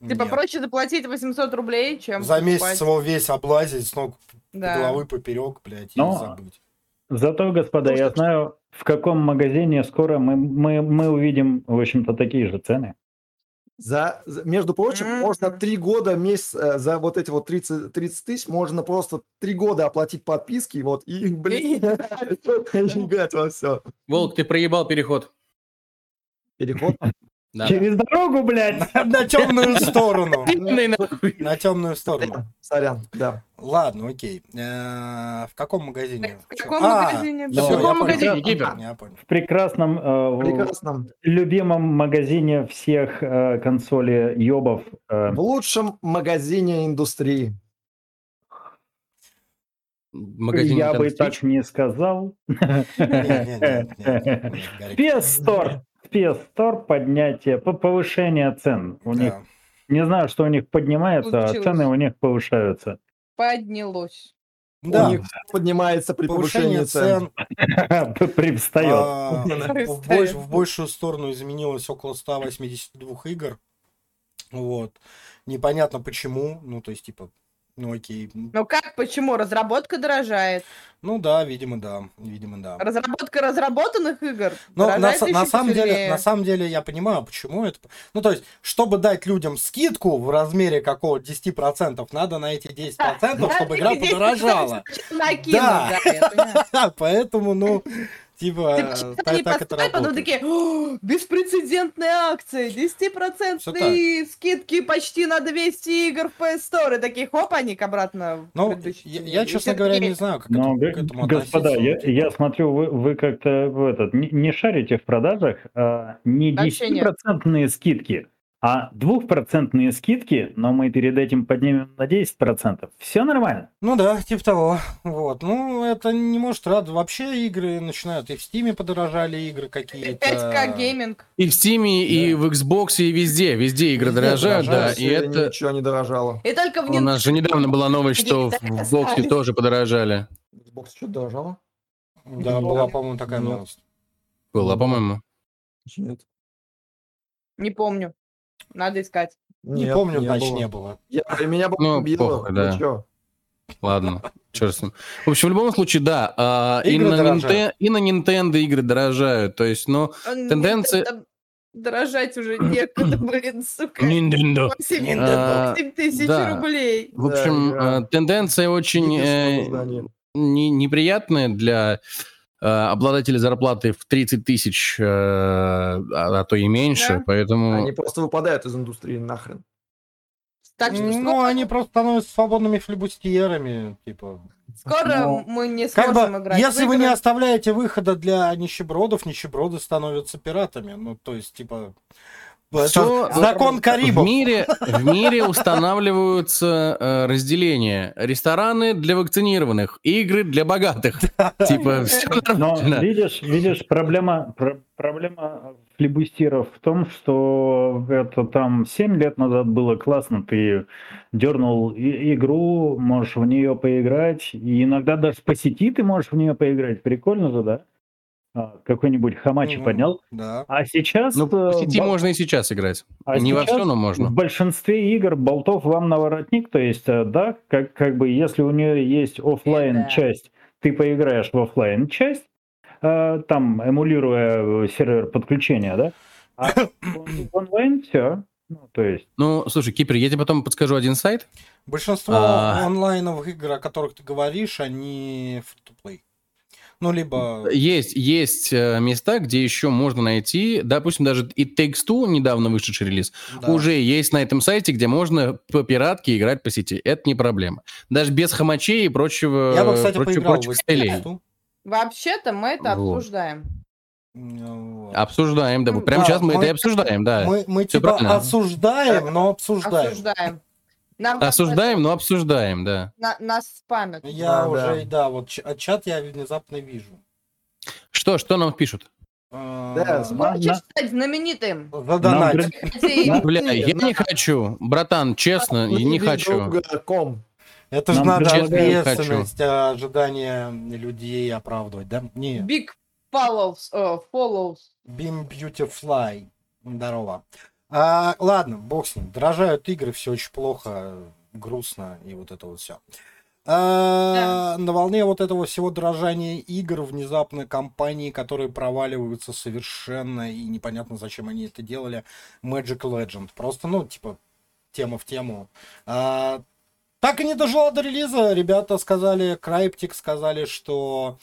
Типа нет. проще заплатить 800 рублей, чем За месяц покупать. его весь облазить с ног Да. головы поперек, блядь, Но- и забыть. Зато, господа, Ну, я знаю, в каком магазине скоро мы, мы, мы увидим, в общем-то, такие же цены. За, за- между прочим, Мгм. можно три года месяц э, за вот эти вот 30, 30 тысяч можно просто три года оплатить подписки, вот, и, блин, играть во все. Волк, ты проебал переход. Переход. Да. Через дорогу, блядь! На темную сторону. На темную сторону. Сорян, да. Ладно, окей. Э, В каком магазине? В каком А, магазине? В каком магазине. В прекрасном, э, в Прекрасно. любимом магазине всех э, консолей ёбов. э, В лучшем магазине индустрии. Магазин я бы так не сказал. Не-не-не-не-не, Store поднятие, по- повышение цен. У них, Да. не знаю, что у них поднимается, а Получилось. цены у них повышаются. Поднялось. Да, У них поднимается при повышении повышение цен. Привстает. а, в большую сторону изменилось около 182 игр. Вот. Непонятно почему. Ну, то есть, типа, ну окей. Ну как, почему? Разработка дорожает. Ну да, видимо, да. Видимо, да. Разработка разработанных игр Но на, на самом деле, на самом деле я понимаю, почему это. Ну, то есть, чтобы дать людям скидку в размере какого-то 10%, надо на эти 10%, чтобы игра подорожала. Да. да. Поэтому, ну, типа, Ты почему так, не так это поставь, потом работает. такие, «О, беспрецедентная акция, 10% скидки почти на 200 игр в PS Store. И такие, хоп, они обратно в Ну, я, честно говоря, не знаю, как Но, это- г- к этому господа, я, типа. я смотрю, вы, вы как-то в этот, не, не шарите в продажах, а не Вообще нет. 10% скидки, А двухпроцентные скидки, но мы перед этим поднимем на 10%. Все нормально. Ну да, типа того. Вот. Ну, это не может радовать. Вообще игры начинают. И в Стиме подорожали игры какие-то. 5К гейминг. И в Steam, и в Xbox, и везде. Везде игры Везде дорожают, да. И это... Ничего не дорожало. И только в У нас же недавно была новость, что в Xbox тоже подорожали. Xbox что дорожало? Да, была, по-моему, такая Нет. новость. Было, по-моему. Нет. Не помню. Надо искать. Не Нет, помню, не значит, было. не было. Я, меня бы Ну, убило. похуй, да. Ладно, черт с ним. В общем, в любом случае, да. а, и, на. Нинте- и на Nintendo игры дорожают. То есть, ну, Он- Тенденция- там Дорожать уже некуда, блин, сука. Nintendo. 8 А, тысяч да. рублей. В общем, Да, э, тенденция очень э, не- неприятная для э, обладателей зарплаты в 30 тысяч, э, а, а то и меньше. Да. Поэтому Они просто выпадают из индустрии нахрен. Так что Ну, скоро, они просто становятся свободными флебустьерами, типа. скоро Ну, мы не Как сможем бы, играть. если вы не оставляете выхода для нищебродов, нищеброды становятся пиратами. Ну, то есть, типа... Это закон в Карибов. мире, в мире устанавливаются э, разделения. Рестораны для вакцинированных, игры для богатых. Типа, все Но видишь, видишь, проблема, пр- проблема флибустиров в том, что это там 7 лет назад было классно, ты дернул игру, можешь в нее поиграть, и иногда даже по сети ты можешь в нее поиграть, прикольно же, да? А, Какой-нибудь Hamachi Мгм. поднял. Да. А сейчас... Ну, э, сети ба- можно и сейчас играть. а Не во сейчас все, но В можно. большинстве игр болтов вам на воротник, то есть, э, да, как, как бы, если у нее есть оффлайн Да. часть, ты поиграешь в оффлайн часть, э, там, эмулируя э, сервер подключения, да, а в онлайн все. Ну, то есть, Ну, слушай, Кипер, я тебе потом подскажу один сайт. Большинство А. онлайновых игр, о которых ты говоришь, они free-to-play. Ну, либо... Есть, есть э, места, где еще можно найти, допустим, даже и Takes Two, недавно вышедший релиз, да. уже есть на этом сайте, где можно по пиратке играть по сети. Это не проблема. Даже без хамачей и прочего, Я бы, кстати, прочих, поиграл прочих в. Вообще-то мы это Вот. обсуждаем. Ну, вот. Обсуждаем, да. Прямо да, сейчас мы, мы- это и обсуждаем, да. Мы, мы всё типа правильно. осуждаем, но обсуждаем. Обсуждаем. Нам Осуждаем, но обсуждаем, да. на- нас спамят. Я Да, уже, да, вот ч- а чат я внезапно вижу. Что, что нам пишут? А, Да, Хочешь на- стать знаменитым? Задонать. Нам Да. Бля, я не хочу. Братан, честно, я не хочу. Ком. Это же Нам надо предлагают- ответственность, а, ожидания людей оправдывать, да? Не, Big follows, э, follows. Beam Beautifly. Здорово. А, ладно, бог с ним. Дорожают игры, все очень плохо, грустно и вот это вот все. На волне вот этого всего дорожания игр внезапно компании, которые проваливаются совершенно и непонятно, зачем они это делали, Magic Legend. Просто, ну, типа, тема в тему. А, так и не дожила до релиза. Ребята сказали, Cryptic сказали, что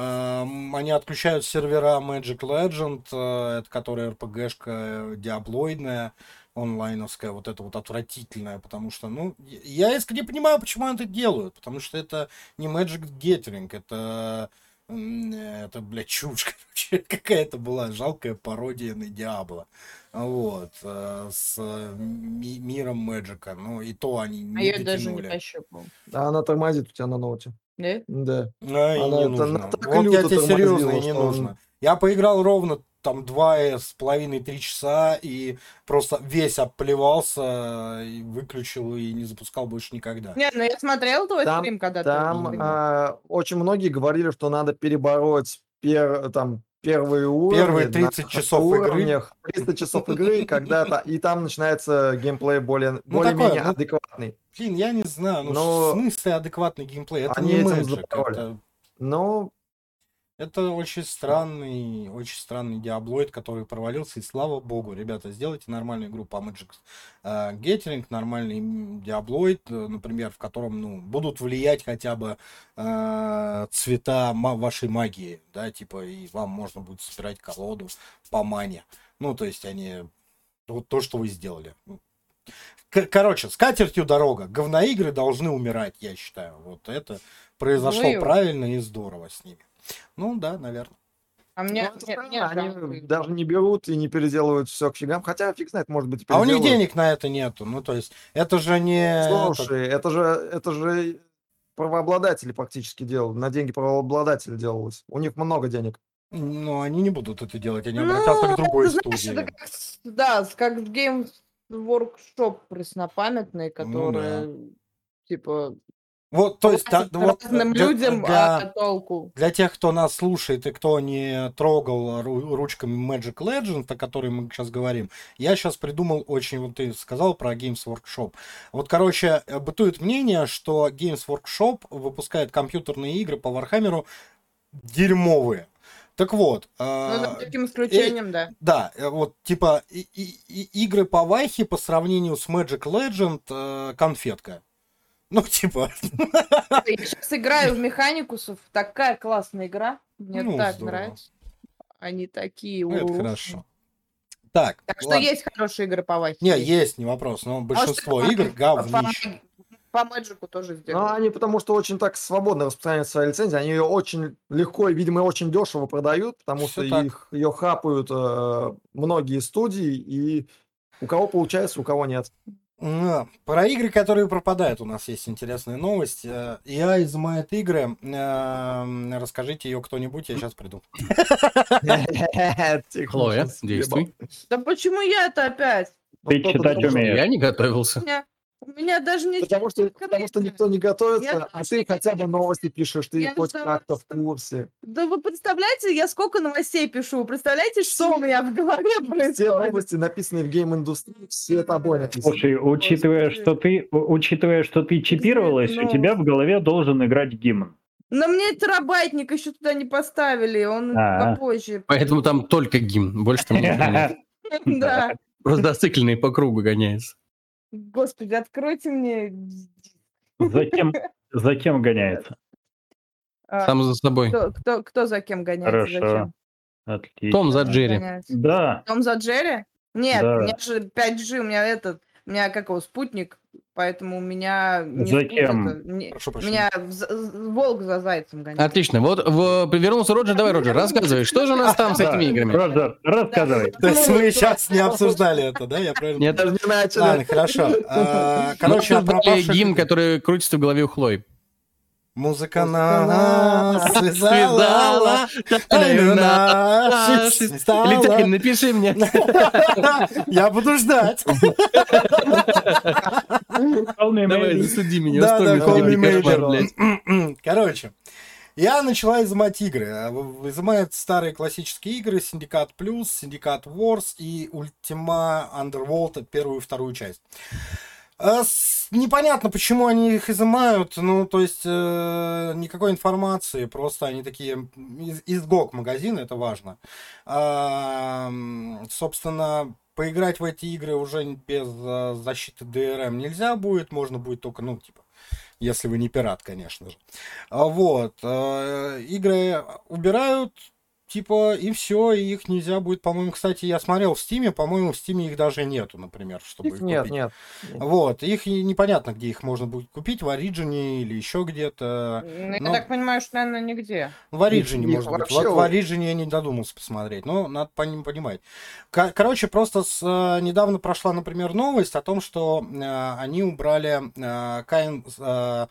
они отключают сервера Magic Legend, э, это которая RPG-шка диаблоидная, онлайновская, вот это вот отвратительная, потому что, ну, я искренне понимаю, почему они это делают, потому что это не Magic Gathering, это, это, блядь, чушь, короче, какая-то была жалкая пародия на Диабло, вот, э, с э, ми- миром Мэджика, ну, и то они А не я даже не дотянули. пощупал. А она тормозит у тебя на ноуте. Да? Да. А, и Она не нужно. на- так Вот люто я тебе серьезно, не что он- нужно. Я поиграл ровно там два с половиной три часа и просто весь обплевался и выключил и не запускал больше никогда. Нет, ну я смотрел твой Там- стрим, когда Там ты стримил. а, очень многие говорили, что надо перебороть пер- там, первые уровни. Первые на 30 часов игры. уровнях, 30 часов игры, когда то и там начинается геймплей более, Ну, более-менее такое, ну, адекватный. Блин, я не знаю, ну Но- в смысле адекватный геймплей? Это Они не Magic, это, Но это очень странный, очень странный диаблоид, который провалился, и слава богу, ребята, сделайте нормальную игру по Magic Gathering, нормальный м, диаблоид, э, например, в котором ну, будут влиять хотя бы э, цвета вашей магии, да, типа, и вам можно будет собирать колоду по мане. Ну, то есть они... Вот то, что вы сделали. Короче, с катертью дорога. Говноигры должны умирать, я считаю. Вот это произошло Ну правильно и здорово с ними. Ну да, наверное. А Ну, мне, это мне- странно, мне они их. даже не берут и не переделывают все к фигам, хотя фиг знает, может быть, А у них денег на это нету. Ну, то есть, это же не... Слушай, это же, это же правообладатели практически делают, на деньги правообладателя делалось. У них много денег. Ну, они не будут это делать, они Ну, обратятся к другой это, знаешь, студии. это как, с- да, с- как Games Workshop преснопамятный, Ну которые, типа, Вот, то есть, да, вот для- людям, для- а толку? Для тех, кто нас слушает и кто не трогал ру- ручками Magic Legends, о которой мы сейчас говорим, я сейчас придумал очень, вот ты сказал про Games Workshop. Вот, короче, э, бытует мнение, что Games Workshop выпускает компьютерные игры по Вархаммеру дерьмовые. Так вот, Ну, э, за таким исключением, да. да, э, вот типа и- и- и- игры по Вахе по сравнению с Magic Legend э, конфетка. Ну, типа, Я сейчас играю в Механикусов. Такая классная игра. Мне Ну, так здорово. нравится. Они такие. ну, это хорошо. Так, Так что ладно. есть хорошие игры по Вахе. Не, есть, не вопрос, но большинство Может, игр говнище. По Мэджику тоже Ну, сделали. они потому что очень так свободно распространяют свои лицензии, они ее очень легко и, видимо, очень дешево продают, потому Всё что так. их, ее хапают э, многие студии, и у кого получается, у кого нет. Да, Про игры, которые пропадают, у нас есть интересная новость. Э, Я изымает игры. Э, Расскажите ее кто-нибудь, я сейчас приду. Хлоя, действуй. Да почему я это опять? Ты Ну, читать потому что- умеешь. Я не готовился. Меня, у меня даже не... Потому что, потому что никто не готовится, Я- а ты хотя бы новости пишешь, ты Я хоть как-то в курсе. Да вы представляете, я сколько новостей пишу? Представляете, что у меня в голове Все происходит? новости, написанные в гейм-индустрии, все тобой написаны. Слушай, учитывая, что ты, учитывая, что ты чипировалась, у тебя в голове должен играть гимн. Но мне терабайтник еще туда не поставили, он А. попозже. Поэтому там только гимн, больше там нет. Да. Просто зацикленный по кругу гоняется. Господи, откройте мне... За кем, за кем гоняется? а, Сам за собой. Кто, кто, кто за кем гоняется? Хорошо. Зачем? Отлично. Том за Джерри. Гоняется? Да, Том за Джерри? Нет, Да. у меня же 5G, у меня этот, у меня как его, спутник, поэтому у меня не За кем? не- Прошу меня волк за зайцем гоняется. Отлично. Вот в- вернулся Роджер. Давай, Роджер, рассказывай, что же у нас там с этими играми? Роджер, рассказывай. То есть мы сейчас не обсуждали это, да? Я правильно Нет. Даже не начали. Ладно, хорошо. А, Короче, Мы о обсуждали пропавших гимн, который крутится в голове у Хлои. Музыка нас связала, так, напиши мне. Я буду ждать. Давай, засуди меня. Да, да, Call. Короче, я начала изымать игры. А Изымает старые классические игры, Syndicate Plus, Syndicate Wars и Ultima Underworld, первую и вторую часть. А Непонятно, почему они их изымают, ну, то есть, э, никакой информации, просто они такие, из, из GOG магазина, это важно. М, собственно, поиграть в эти игры уже без э, защиты DRM нельзя будет, можно будет только, ну, типа, если вы не пират, конечно же. А Вот. э, Игры убирают, типа, и все, и их нельзя будет, по-моему, кстати, я смотрел в Стиме, по-моему, в Стиме их даже нету, например, чтобы Их их Нет, купить. нет. Вот, их непонятно, где их можно будет купить, в Ориджине или еще где-то. Ну, Я Ну, так понимаю, что, наверное, нигде. В Ориджине, их может быть. вообще Вот в Ориджине я не додумался посмотреть, но надо пони- понимать. Ко- Короче, просто с, э, недавно прошла, например, новость о том, что э, они убрали э, Каин... э,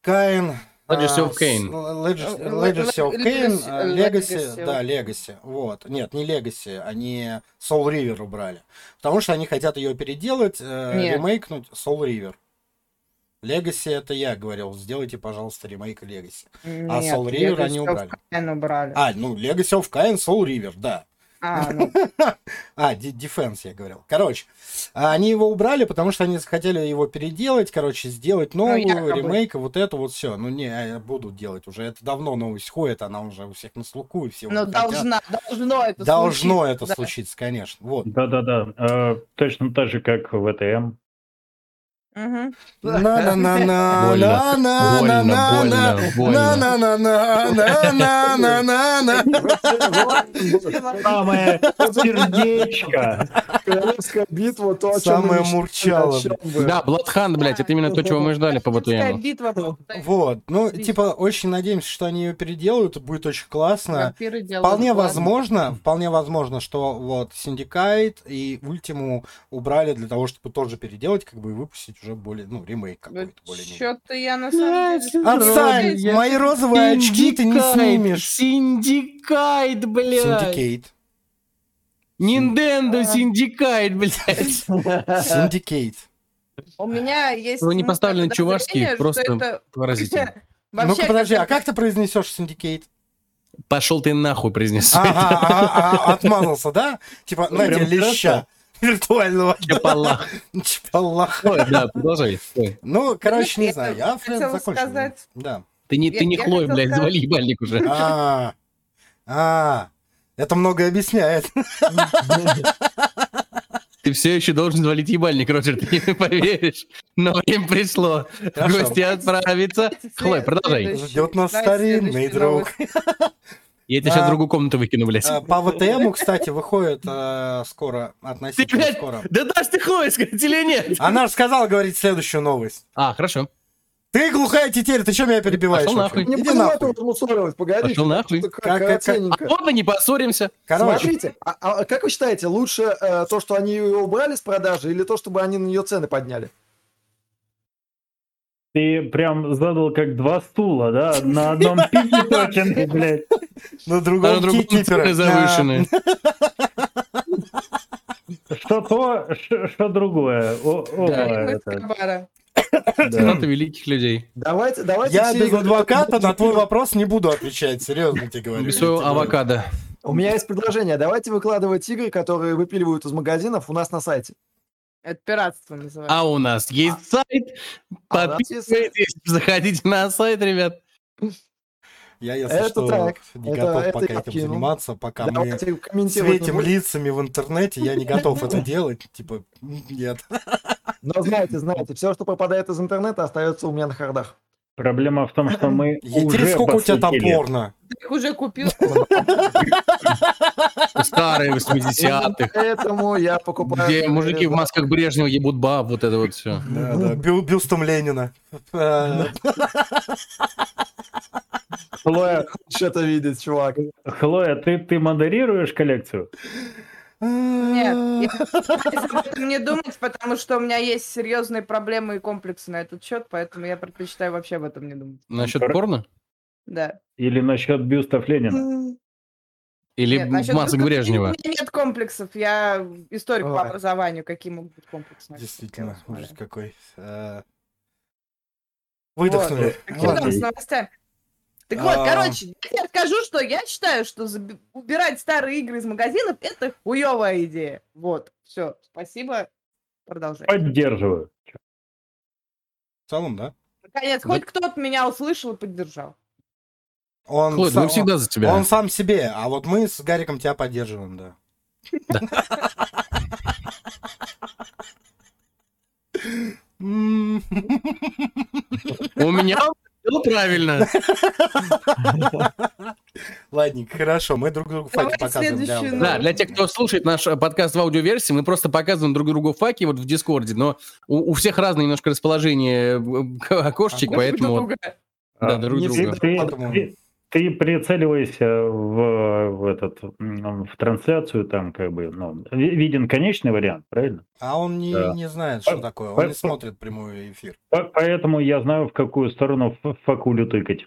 Каин... Legacy э, of Э, Legacy of э, Legacy, да, Legacy, вот. Нет, не Legacy, они Soul River убрали. Потому что они хотят ее переделать, э, Нет. ремейкнуть Soul River. Legacy это я говорил, сделайте, пожалуйста, ремейк Legacy. А Soul River Legacy они убрали. А, ну, Legacy of Kain, Soul River, да. А, ну, А, Defense я говорил. Короче, они его убрали, потому что они хотели его переделать, короче, сделать новую, якобы. ремейк, и вот это вот все. Ну, не, будут делать уже. Это давно новость ходит, она уже у всех на слуху, и все ну, хотят. должна, должно это Должно случиться, это да. случиться, конечно. Вот. Да-да-да. э, Точно так же, как в ВТМ. Самое сердечко. Королевская битва, то, о чем Самое мурчало. Да, Bloodhunt, блядь, это именно то, чего мы ждали по битва. Вот, ну, типа, очень надеемся, что они ее переделают, будет очень классно. Вполне возможно, вполне возможно, что вот Syndicate и Ультиму убрали для того, чтобы тоже переделать, как бы и выпустить уже более, ну, ремейк какой-то более-менее. Что-то я на самом деле... Отстань! Я- Мои розовые очки ты не снимешь. Syndicate, блядь. Syndicate. Nintendo А. Syndicate, блядь. Syndicate. У меня есть... Ну, не поставлен чувашский, просто Поразительно. Ну-ка, подожди, а как ты произнесешь Syndicate? Пошел ты нахуй, произнес. Ага, ага, ага, отмазался, да? Типа, Ну, знаете, прям леща виртуального. Чапалах. Чапалах. Ой, Да, продолжай. Ой. Ну, короче, не знаю, я Фред закончил. сказать- Да. Ты не, Я- ты не Хлой, блядь, сказать- завали ебальник уже. А, а, это многое объясняет. Ты все еще должен завалить ебальник, Роджер, ты не поверишь. Но время пришло. В гости отправиться. Хлой, продолжай. Ждет нас старинный друг. Я тебя сейчас А. в другую комнату выкину, блядь. А, По ВТМу, кстати, выходит э, скоро, Ты, относительно блядь, скоро. да дашь ты Хлой сказать или нет? Она же сказала говорить следующую новость. А, хорошо. Ты глухая тетерь, ты что меня перебиваешь? Пошел нахуй. Не мусорилось, погоди. Пошел нахуй. Как- как- как- А коротенько. ладно, не поссоримся. Короче, Смотрите, а, а как вы считаете, лучше э, то, что они ее убрали с продажи, или то, чтобы они на нее цены подняли? Ты прям задал как два стула, да? На одном пике точен, блядь. На А другом на другом кикипере. цены завышены. Что то, что другое. О, о, Да. Мы это, Эскобара. да. Цитаты великих людей. Давайте, давайте Я без адвоката на твой вопрос не буду отвечать, серьезно тебе говорю. Без своего авокадо. У меня есть предложение. Давайте выкладывать игры, которые выпиливают из магазинов у нас на сайте. Это пиратство называется. А у нас есть сайт. А нас есть Подписывайтесь, заходите на сайт, ребят. Я, если Это что, так. не Это- готов это пока этим заниматься, пока мы Давайте не светим лицами в интернете, я не готов это делать. Типа, нет. Но знаете, знаете, все, что попадает из интернета, остается у меня на хардах. Проблема в том, что мы уже сколько у тебя там порно? Ты их уже купил. Старые 80-х. Поэтому я покупаю... Где мужики в масках Брежнева ебут баб, вот это вот все. Да, да, бю- бюстом Ленина. Хлоя, Хочешь это видеть, чувак? Хлоя, ты, ты модерируешь коллекцию? Нет, я не думать, потому что у меня есть серьезные проблемы и комплексы на этот счет, поэтому я предпочитаю вообще об этом не думать. Насчет Пор- порно? Да. Или насчет бюстов Ленина? Или Нет, масок Брежнева? У меня нет комплексов. Я историк по Ой. образованию. Какие могут быть комплексы? Действительно, ужас какой. Э, Выдохнули. Что Ладно. с новостями? Так вот, А. короче, я тебе скажу, что я считаю, что заби- убирать старые игры из магазинов – это хуевая идея. Вот, все, спасибо, продолжай. Поддерживаю. В целом, да. Наконец, Да. хоть кто-то меня услышал и поддержал. Он, Хлоя, сам, мы всегда за тебя. он сам себе, а вот мы с Гариком тебя поддерживаем, да. У меня было правильно. Ладненько, хорошо, мы друг другу факи показываем. для- следующую Да, для тех, кто слушает наш э, подкаст в аудиоверсии, мы просто показываем друг другу факи вот в Дискорде, но у, у всех разное немножко расположение э, окошечек, А, поэтому... вот- Друга. Да, А, друг друга. Ты, Поэтому- ты- ты прицеливайся в, в этот в трансляцию, там как бы ну, ви- виден конечный вариант, правильно? А он не, Да. не знает, что По- такое. по- Он не смотрит прямой эфир. По- Поэтому я знаю, в какую сторону факулю тыкать.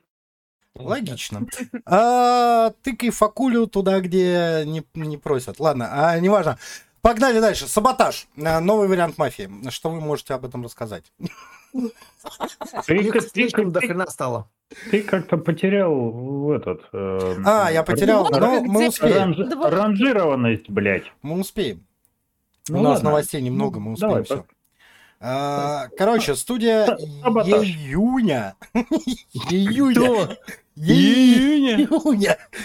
Логично. А, тыкай факулю туда, где не, не просят. Ладно, а, неважно. Погнали дальше. Саботаж. Новый вариант мафии. Что вы можете об этом рассказать? Слишком до хрена стало. ты как-то потерял в этот... э, А, я потерял, Ну, но мы успеем. ранж- ранжированность, блядь. Мы успеем. Ну У нас новостей немного, мы Давай, успеем все. А, Короче, студия Саботаж. июня. Июня. Июня.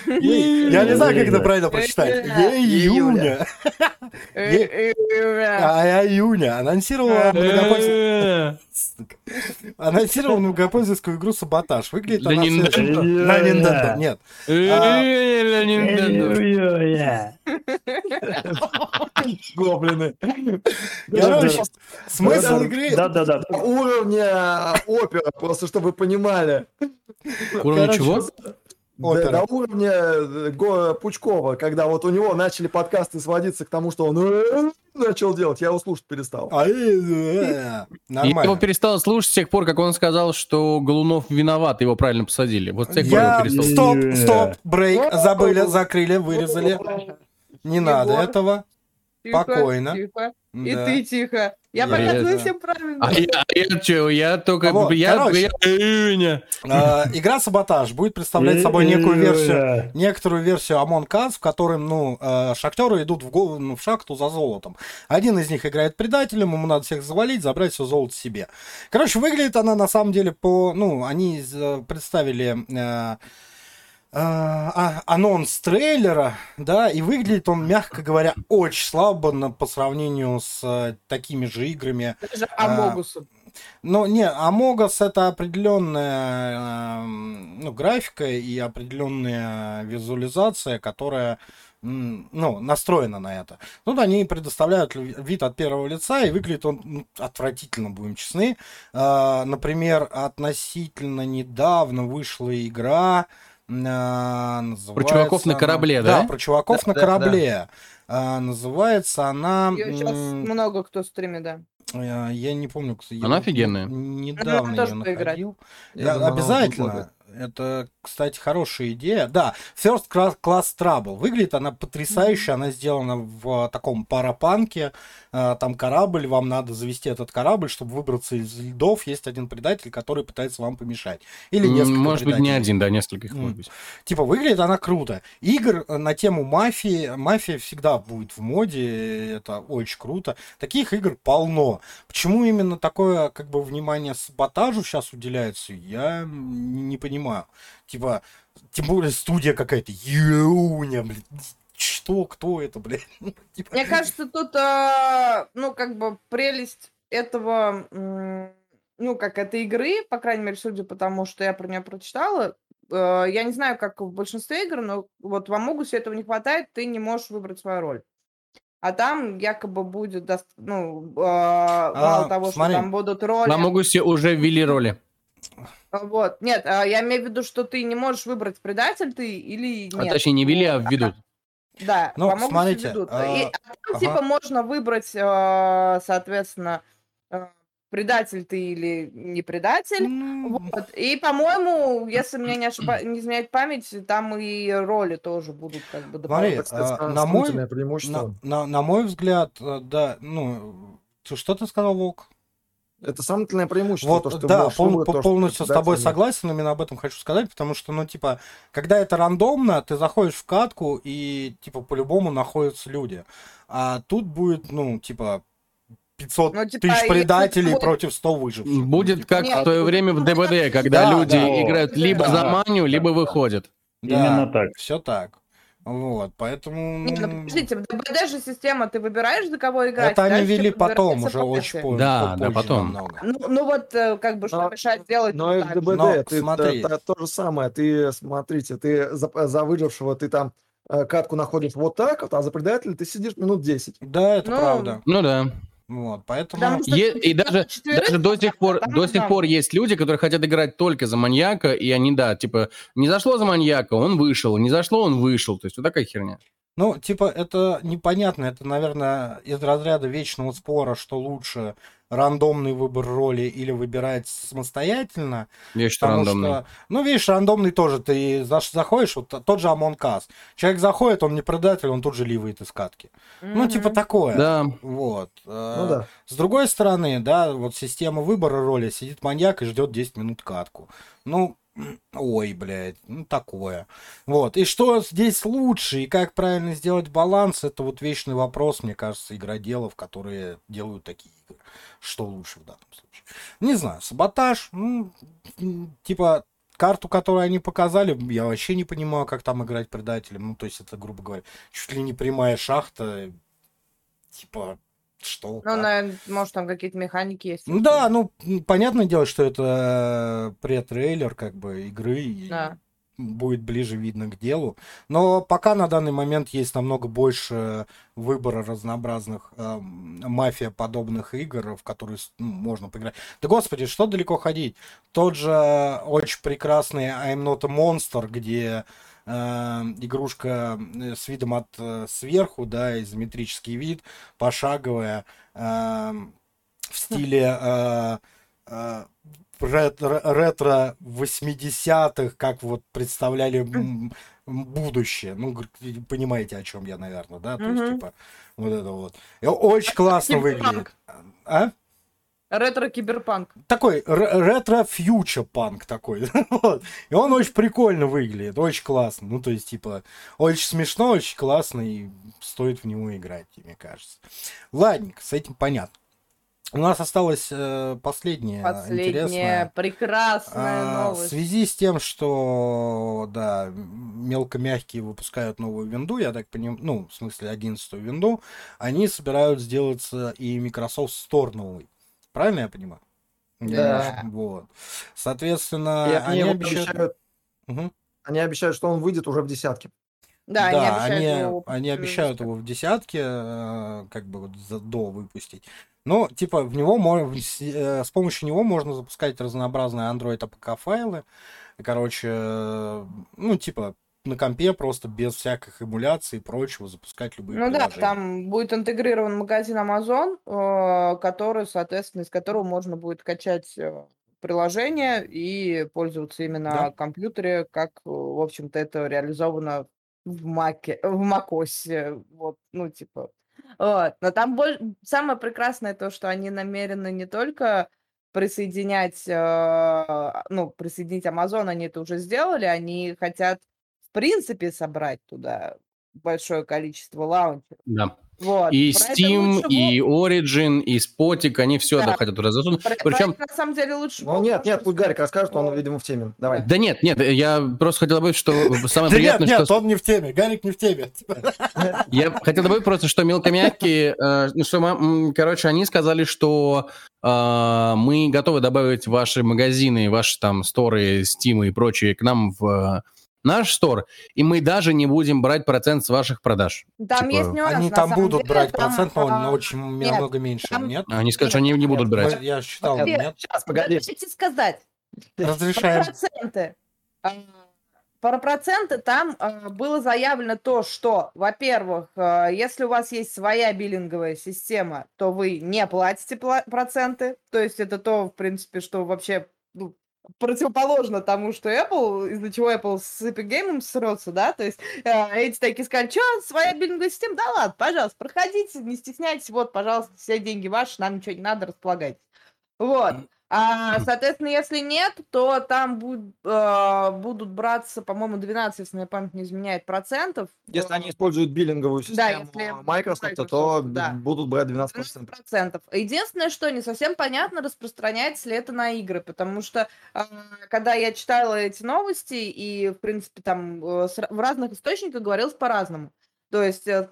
Июня. Я не знаю, как это правильно прочитать. Июня. Э, А июня анонсировала Сука. Анонсировал многопользовательскую игру Саботаж. Выглядит она На Nintendo, нет. Гоблины. Смысл Да, игры... Да-да-да. Уровня опера, просто чтобы вы понимали. Короче, чего? Опера. до уровня э, Го- Пучкова, когда вот у него начали подкасты сводиться к тому, что он э, начал делать, я его слушать перестал. А, э, э, Я его Нормально. перестал слушать с тех пор, как он сказал, что Голунов виноват, его правильно посадили. Вот с тех пор я его перестал. Стоп, Э. стоп, брейк. Забыли, закрыли, вырезали. Не надо Егор. этого. Тихо, Спокойно. тихо. И Да. ты тихо. Я Я показываю это- всем правильно. А я, а я что, я только... Вот, я, короче. я- июня. А, Игра Саботаж будет представлять собой некую версию некоторую версию Among Us, в котором, ну, э, шахтеры идут в, го- ну, в шахту за золотом. Один из них играет предателем, ему надо всех завалить, забрать все золото себе. Короче, выглядит она на самом деле по... Ну, они э, представили... э, э, а- анонс трейлера, да, и выглядит он, мягко говоря, очень слабо на- по сравнению с э, такими же играми, Даже а, Амогусу. ну, не, Амогас это определенная эм, ну, графика и определенная визуализация, которая ну, настроена на это. Тут они предоставляют вид от первого лица, и выглядит он ну, отвратительно, будем честны. А, Например, относительно недавно вышла игра, называется чуваков на она- корабле, Да, да? про чуваков Да, на да, корабле. А, Называется она... Ее сейчас много кто стримит, да. Э, Я не помню, кстати. Она я офигенная. Недавно поиграть. находил. Я Я- будет обязательно. Это, кстати, хорошая идея. Да, First Cla- Class Trouble. Выглядит она потрясающе. Она сделана в а, таком парапанке. А, Там корабль, вам надо завести этот корабль, чтобы выбраться из льдов. Есть один предатель, который пытается вам помешать. Или несколько Может быть, не один, да, несколько их может быть. Типа, выглядит она круто. Игр э, на тему мафии. Мафия всегда будет в моде. Это очень круто. Таких игр полно. Почему именно такое, как бы, внимание саботажу сейчас уделяется, я не понимаю. Типа, тем более студия какая-то. Юня, блин. Что, кто это, блин? Типа, Мне кажется, тут, а, ну, как бы прелесть этого, ну, как этой игры, по крайней мере, судя по тому, что я про нее прочитала, э, я не знаю, как в большинстве игр, но вот в Амогусе этого не хватает, ты не можешь выбрать свою роль. А там якобы будет, ну, а, мало того, смотри. что там будут роли. На Могусе уже ввели роли. Вот, нет, а, я имею в виду, что ты не можешь выбрать, предатель ты или А, нет. точнее, не ввели, а введут. Да, Ну, по-моему, смотрите, ведут. а, И, а там, ага. типа, можно выбрать, соответственно, предатель ты или не предатель. ну, Вот. И, по-моему, если меня не, ошиба... не изменяет память, там и роли тоже будут как бы кстати, а, на мой- на, на- на мой взгляд, э, да, ну, что ты сказал, Волк? Это сравнительное преимущество. Вот, то, что да, пол- выбрать по- то, что полностью с предатель тобой нет. согласен, именно об этом хочу сказать, потому что, ну, типа, когда это рандомно, ты заходишь в катку и, типа, по-любому находятся люди. А тут будет, ну, типа, 500 Ну, типа, тысяч предателей будет- против 100 выживших. Ну, Будет типа, как Нет, в ну, время в ДБД, когда Да, люди да. играют либо Да. за маню, либо выходят. да, Именно так. Все так. Вот, поэтому... Не, ну, ну, подождите, в ДБД же система, ты выбираешь, за кого играть. это они вели потом, уже очень позже. Да, да, потом. намного. Ну, ну вот, э, как бы, что Но- мешает сделать Но и в? ДБД Но ты, смотри. та- та- то же самое. Ты, смотрите, ты за, за выжившего ты там э, катку находишь вот так а за предателя ты сидишь минут 10. Да, это Ну, правда. Ну да. Вот, поэтому... Потому что Е- и даже, даже до сих пор, там до сих пор есть люди, которые хотят играть только за маньяка, и они, да, типа, не зашло за маньяка, он вышел, не зашло, он вышел. То есть вот такая херня. Ну, типа, это непонятно. Это, наверное, из разряда вечного спора, что лучше рандомный выбор роли или выбирать самостоятельно. Вещь Потому рандомная. что, ну, видишь, рандомный тоже. Ты заходишь, вот тот же Among Us. Человек заходит, он не предатель, он тут же ливает из катки. Ну, Мгм. типа такое. Да. Вот. Ну Э, да. С другой стороны, да, вот система выбора роли, сидит маньяк и ждет 10 минут катку. Ну, ой, блядь, ну такое. Вот. И что здесь лучше, и как правильно сделать баланс, это вот вечный вопрос, мне кажется, игроделов, которые делают такие игры. Что лучше в данном случае? Не знаю, саботаж, ну, типа, карту, которую они показали, я вообще не понимаю, как там играть предателем. Ну, то есть это, грубо говоря, чуть ли не прямая шахта. Типа, что? Ну, наверное, может, там какие-то механики есть. Ну да, ну, понятное дело, что это э, пред-трейлер, как бы, игры. Да. Будет ближе видно к делу. Но пока на данный момент есть намного больше выбора разнообразных эм, мафия-подобных игр, в которые ну, можно поиграть. Да господи, что далеко ходить? Тот же очень прекрасный I'm Not a Monster, где э, игрушка э, с видом от э, сверху, да, изометрический вид, пошаговая, в стиле э, э, ретро, ретро 80-х, как вот представляли м, м, будущее. Ну, понимаете, о чем я, наверное, да? То есть, типа, вот это вот. И очень классно выглядит. А? Ретро-киберпанк. Такой ре- ретро-фьючер-панк такой. вот. И он очень прикольно выглядит, очень классно. Ну, то есть, типа, очень смешно, очень классно, и стоит в него играть, мне кажется. Ладненько, с этим понятно. У нас осталось э, последнее Последняя интересное. прекрасная А, В новость. связи с тем, что, да, м- мелкомягкие выпускают новую винду, я так понимаю, ну, в смысле, 11 винду, они собирают сделаться и Microsoft Store новый. Правильно я понимаю? Да. Вот. Соответственно, И они, они обещают... обещают, Мгм. они обещают, что он выйдет уже в десятке. Да, они Да, обещают они, его они э, обещают его в десятке, э, как бы вот за- до выпустить. Но, типа, в него можно, с помощью него можно запускать разнообразные Android APK файлы. Короче, э, ну, типа, на компе просто без всяких эмуляций и прочего запускать любые Ну да, там будет интегрирован магазин Amazon, э, который, соответственно, из которого можно будет качать э, приложение и пользоваться именно Да. компьютере, как, э, в общем-то, это реализовано в Маке, в Макосе, вот, ну, типа. Вот. Но там боль- самое прекрасное то, что они намерены не только присоединять, э, ну, присоединить Amazon, они это уже сделали, они хотят, принципе, собрать туда большое количество лаунчеров. Да. Вот. И Про Steam, и Origin, и Spotic, они все это Да. хотят туда засунуть. Про- про Причем это, на самом деле лучше. Ну нет, нет, пусть Гарик расскажет, он, видимо, в теме. Давай. Да нет, нет, я просто хотел добавить, что самое нет, приятное, нет, что... он не в теме, Гарик не в теме. Я хотел добавить просто, что мелкомягкие, э, ну, что, короче, они сказали, что э, мы готовы добавить ваши магазины, ваши там сторы, Steam и прочие к нам в наш стор, и мы даже не будем брать процент с ваших продаж. Там типа, есть нюанс. Они там будут деле, брать там, процент, но он а, очень нет, намного меньше, там- нет? Они скажут, что они не будут брать. Мы- Я считал, Во-первых, нет? Сейчас, погоди. Дайте сказать. Про Разрешаем. проценты. А, Про проценты там а, было заявлено то, что, во-первых, а, если у вас есть своя биллинговая система, то вы не платите пла- проценты. То есть это то, в принципе, что вообще ну, противоположно тому, что Apple, из-за чего Apple с Epic Games срется, да, то есть э, эти такие сказали, что, своя биллинговая система? Да ладно, пожалуйста, проходите, не стесняйтесь, вот, пожалуйста, все деньги ваши, нам ничего не надо, располагайтесь. Вот. А, соответственно, если нет, то там буд- э, будут браться, по-моему, 12, если мне память не изменяет, процентов. Если они используют биллинговую Да, систему если Microsoft, Microsoft, то да. будут брать 12%. 12%. Единственное, что не совсем понятно, распространяется ли это на игры, потому что а, когда я читала эти новости, и, в принципе, там э, в разных источниках говорилось по-разному. То есть э,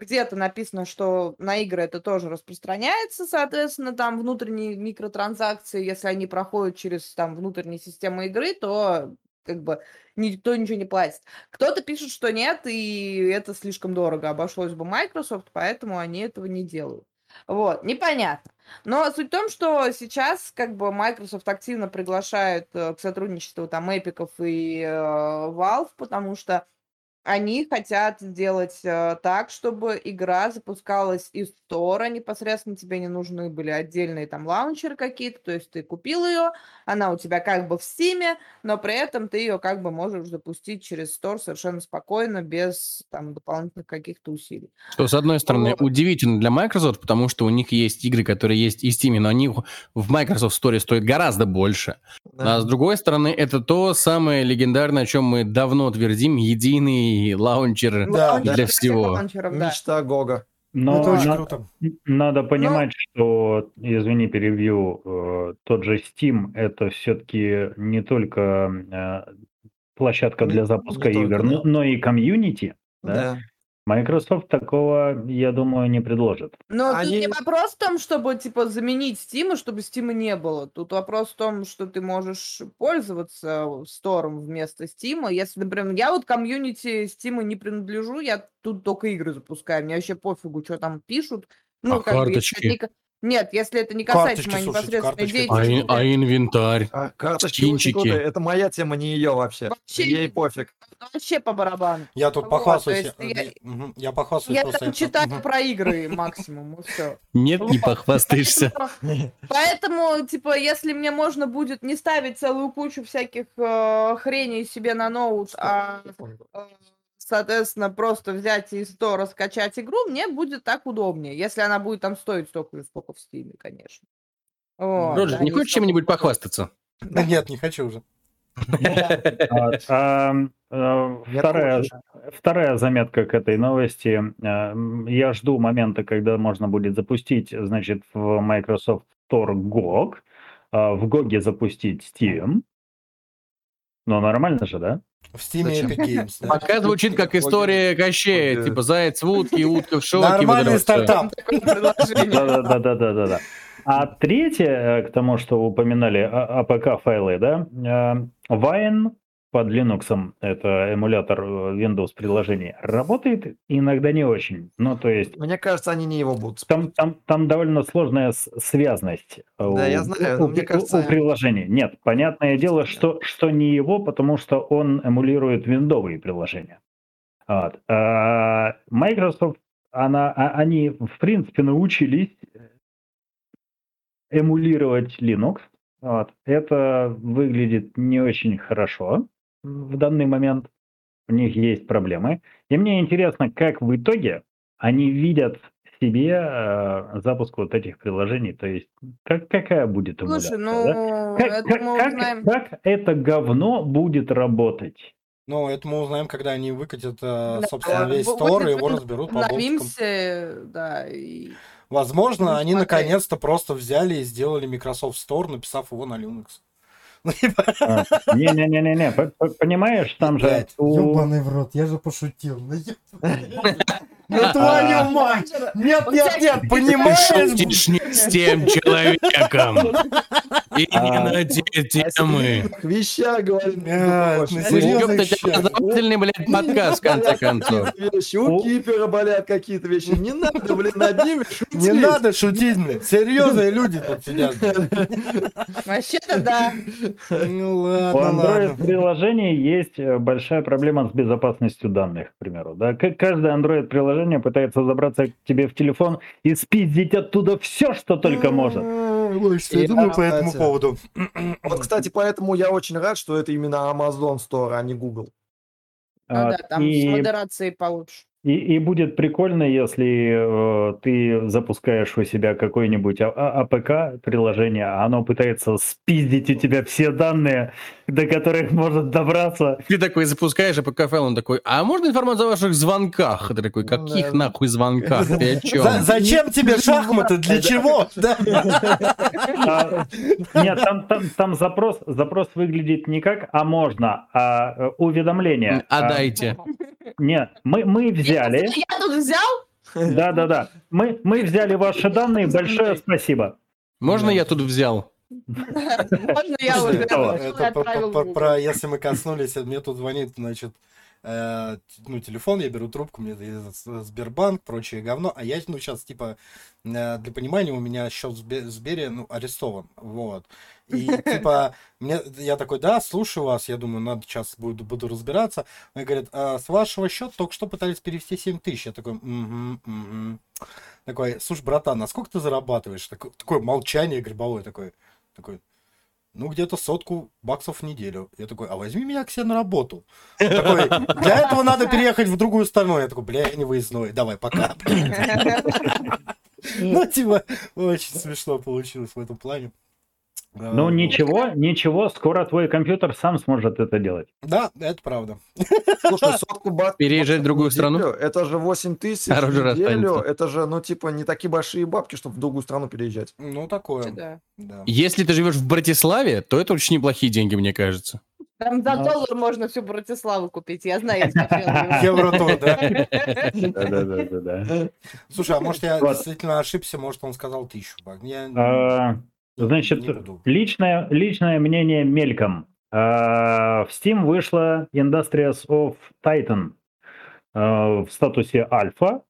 где-то написано, что на игры это тоже распространяется, соответственно, там внутренние микротранзакции, если они проходят через там внутренние системы игры, то как бы никто ничего не платит. Кто-то пишет, что нет, и это слишком дорого обошлось бы Microsoft, поэтому они этого не делают. Вот, непонятно. Но суть в том, что сейчас как бы Microsoft активно приглашает э, к сотрудничеству там Эпиков и э, Valve, потому что они хотят сделать э, так, чтобы игра запускалась из стора непосредственно, тебе не нужны были отдельные там лаунчеры какие-то, то есть ты купил ее, она у тебя как бы в стиме, но при этом ты ее как бы можешь запустить через стор совершенно спокойно, без там дополнительных каких-то усилий. Что, с одной стороны, Вот. удивительно для Microsoft, потому что у них есть игры, которые есть и в Steam, но они в Microsoft Store стоят гораздо больше. Да. А с другой стороны, это то самое легендарное, о чем мы давно твердим, единый лаунчер Да, для всех всего. лаунчеров, да. Мечта Гога. Но Это очень на- круто. надо понимать, что, извини, перебью, э, тот же Steam это все-таки не только э, площадка Не- для не запуска только, игр, но, да. но и комьюнити. Да? Да. Microsoft такого, я думаю, не предложит. Но Они- тут не вопрос в том, чтобы, типа, заменить Steam, чтобы Steam не было. Тут вопрос в том, что ты можешь пользоваться стором вместо Steam. Если, например, я вот комьюнити Steam не принадлежу, я тут только игры запускаю. Мне вообще пофигу, что там пишут. Ну, А как бы, если карточки? ка- Нет, если это не касается Карточки, моей слушайте, непосредственной карточки. А, деятельности. ин- а инвентарь? А карточки Скинчики. крутые. Это моя тема, не ее вообще. Вообще Ей не- пофиг. Вообще по барабану. Я тут Вот, похвастаюсь. то есть я- э, мгм, Я похвастаюсь Я просто. там это- читаю мгм. про игры максимум. Нет, не похвастаешься. Поэтому, поэтому, типа, если мне можно будет не ставить целую кучу всяких э, хреней себе на ноут, а, э, соответственно, просто взять и из стора скачать игру, мне будет так удобнее, если она будет там стоить столько же, сколько в Стиме, конечно. Вот, Роджер, а не хочешь чем-нибудь похвастаться? Да Нет, не хочу уже. А, а, Вторая, заметка к этой новости. М, Я жду момента, когда можно будет запустить, значит, в Microsoft Store GOG, а, в GOG запустить Steam. Ну, нормально же, да? В Steam? Epic Games. да. Пока звучит как история Кощея, типа заяц в утке, утка в шоке. Нормальный стартап. Да-да-да-да-да-да. А третье, э, к тому, что упоминали, а- APK-файлы, да, э, Wine под Linux, это эмулятор э, Windows приложений, работает иногда не очень. Ну, то есть Мне кажется, они не его будут. там, там, там довольно сложная связность э, Да, я у, знаю, у- мне у- кажется- у приложения. Нет, понятное дело, что, что не его, потому что он эмулирует виндовые приложения. Вот. А Microsoft, она, а- они, в принципе, научились эмулировать Linux. Вот. Это выглядит не очень хорошо в данный момент. У них есть проблемы. И мне интересно, как в итоге они видят себе э, запуск вот этих приложений. То есть как, какая будет эмуляция? Слушай, да? ну, Как, это как- мы как- узнаем. как это говно будет работать? Ну, это мы узнаем, когда они выкатят, э, Да, собственно, весь вот стор, и его разберут по. Обновимся, да, и... Возможно, они наконец-то просто взяли и сделали Microsoft Store, написав его на Linux. Ну, типа, А, Не-не-не-не, понимаешь, там же ёбаный в рот, я же пошутил. Ну, Ну, твою мать! Нет, нет, нет, Ты понимаешь? шутишь не с тем человеком. И не А. на те темы. К вещах говорим. Образовательный, блядь, подкаст, в конце концов. У Кипера болят какие-то вещи. Не надо, блин, над ними шутить. Не надо шутить, блядь. Серьезные люди тут сидят. Вообще-то да. Ну У ладно, ладно. Android-приложений есть э, большая проблема с безопасностью данных, к примеру. Да? К- Каждое Android-приложение пытается забраться к тебе в телефон и спиздить оттуда все, что только может. Ой, что я И, думаю а, по этому поводу. Вот, кстати, поэтому я очень рад, что это именно Amazon Store, а не Google. Ну А, да, там с и, модерацией получше. и- и будет прикольно, если э, ты запускаешь у себя какое-нибудь А- А- APK-приложение, а оно пытается спиздить у тебя все данные, до которых может добраться. Ты такой запускаешь APK файл, он такой, а можно информацию о ваших звонках? Ты такой, каких Да. нахуй звонках? Ты о чем? За- Зачем тебе шахматы? Для чего? Да. А, Нет, там, запрос, запрос выглядит не как «а можно», а э, уведомление. А А, дайте. Нет, мы, мы взяли, Я тут взял? да-да-да, мы, мы взяли ваши данные, большое спасибо. Можно я тут взял? Можно я уже про, если мы коснулись, мне тут звонит, значит, э, ну, телефон, я беру трубку, мне Сбербанк, прочее говно, а я, ну, сейчас, типа, э, для понимания, у меня счет в Сбе- Сбере, ну, арестован, вот. И, типа, мне, я такой, да, слушаю вас, я думаю, надо сейчас буду, буду разбираться. Мне говорят, «А с вашего счета только что пытались перевести 7 тысяч. Я такой, угу, угу. Такой, слушай, братан, а сколько ты зарабатываешь? Такое, такое молчание грибовое такое. Такой, ну, где-то сотку баксов в неделю. Я такой, а возьми меня к себе на работу. Такой, для этого надо переехать в другую страну. Я такой, бля, я не выездной, давай, пока. Ну, типа, очень смешно получилось в этом плане. Ну Э, ничего, ничего, скоро твой компьютер сам сможет это делать. Да, это правда. Слушай, сотку бат... Переезжать в другую страну? Это же 8 тысяч А в неделю. Это же, ну, типа, не такие большие бабки, чтобы в другую страну переезжать. Ну, такое. Да. Да. Если ты живешь в Братиславе, то это очень неплохие деньги, мне кажется. Там за Ну. доллар можно всю Братиславу купить. Я знаю, я смотрела. Евротур, да? Да-да-да-да. Слушай, а может я действительно ошибся, может он сказал тысячу бак. Я Значит, личное, личное мнение мельком. А, В Steam вышла Industrials of Titan а, в статусе альфа.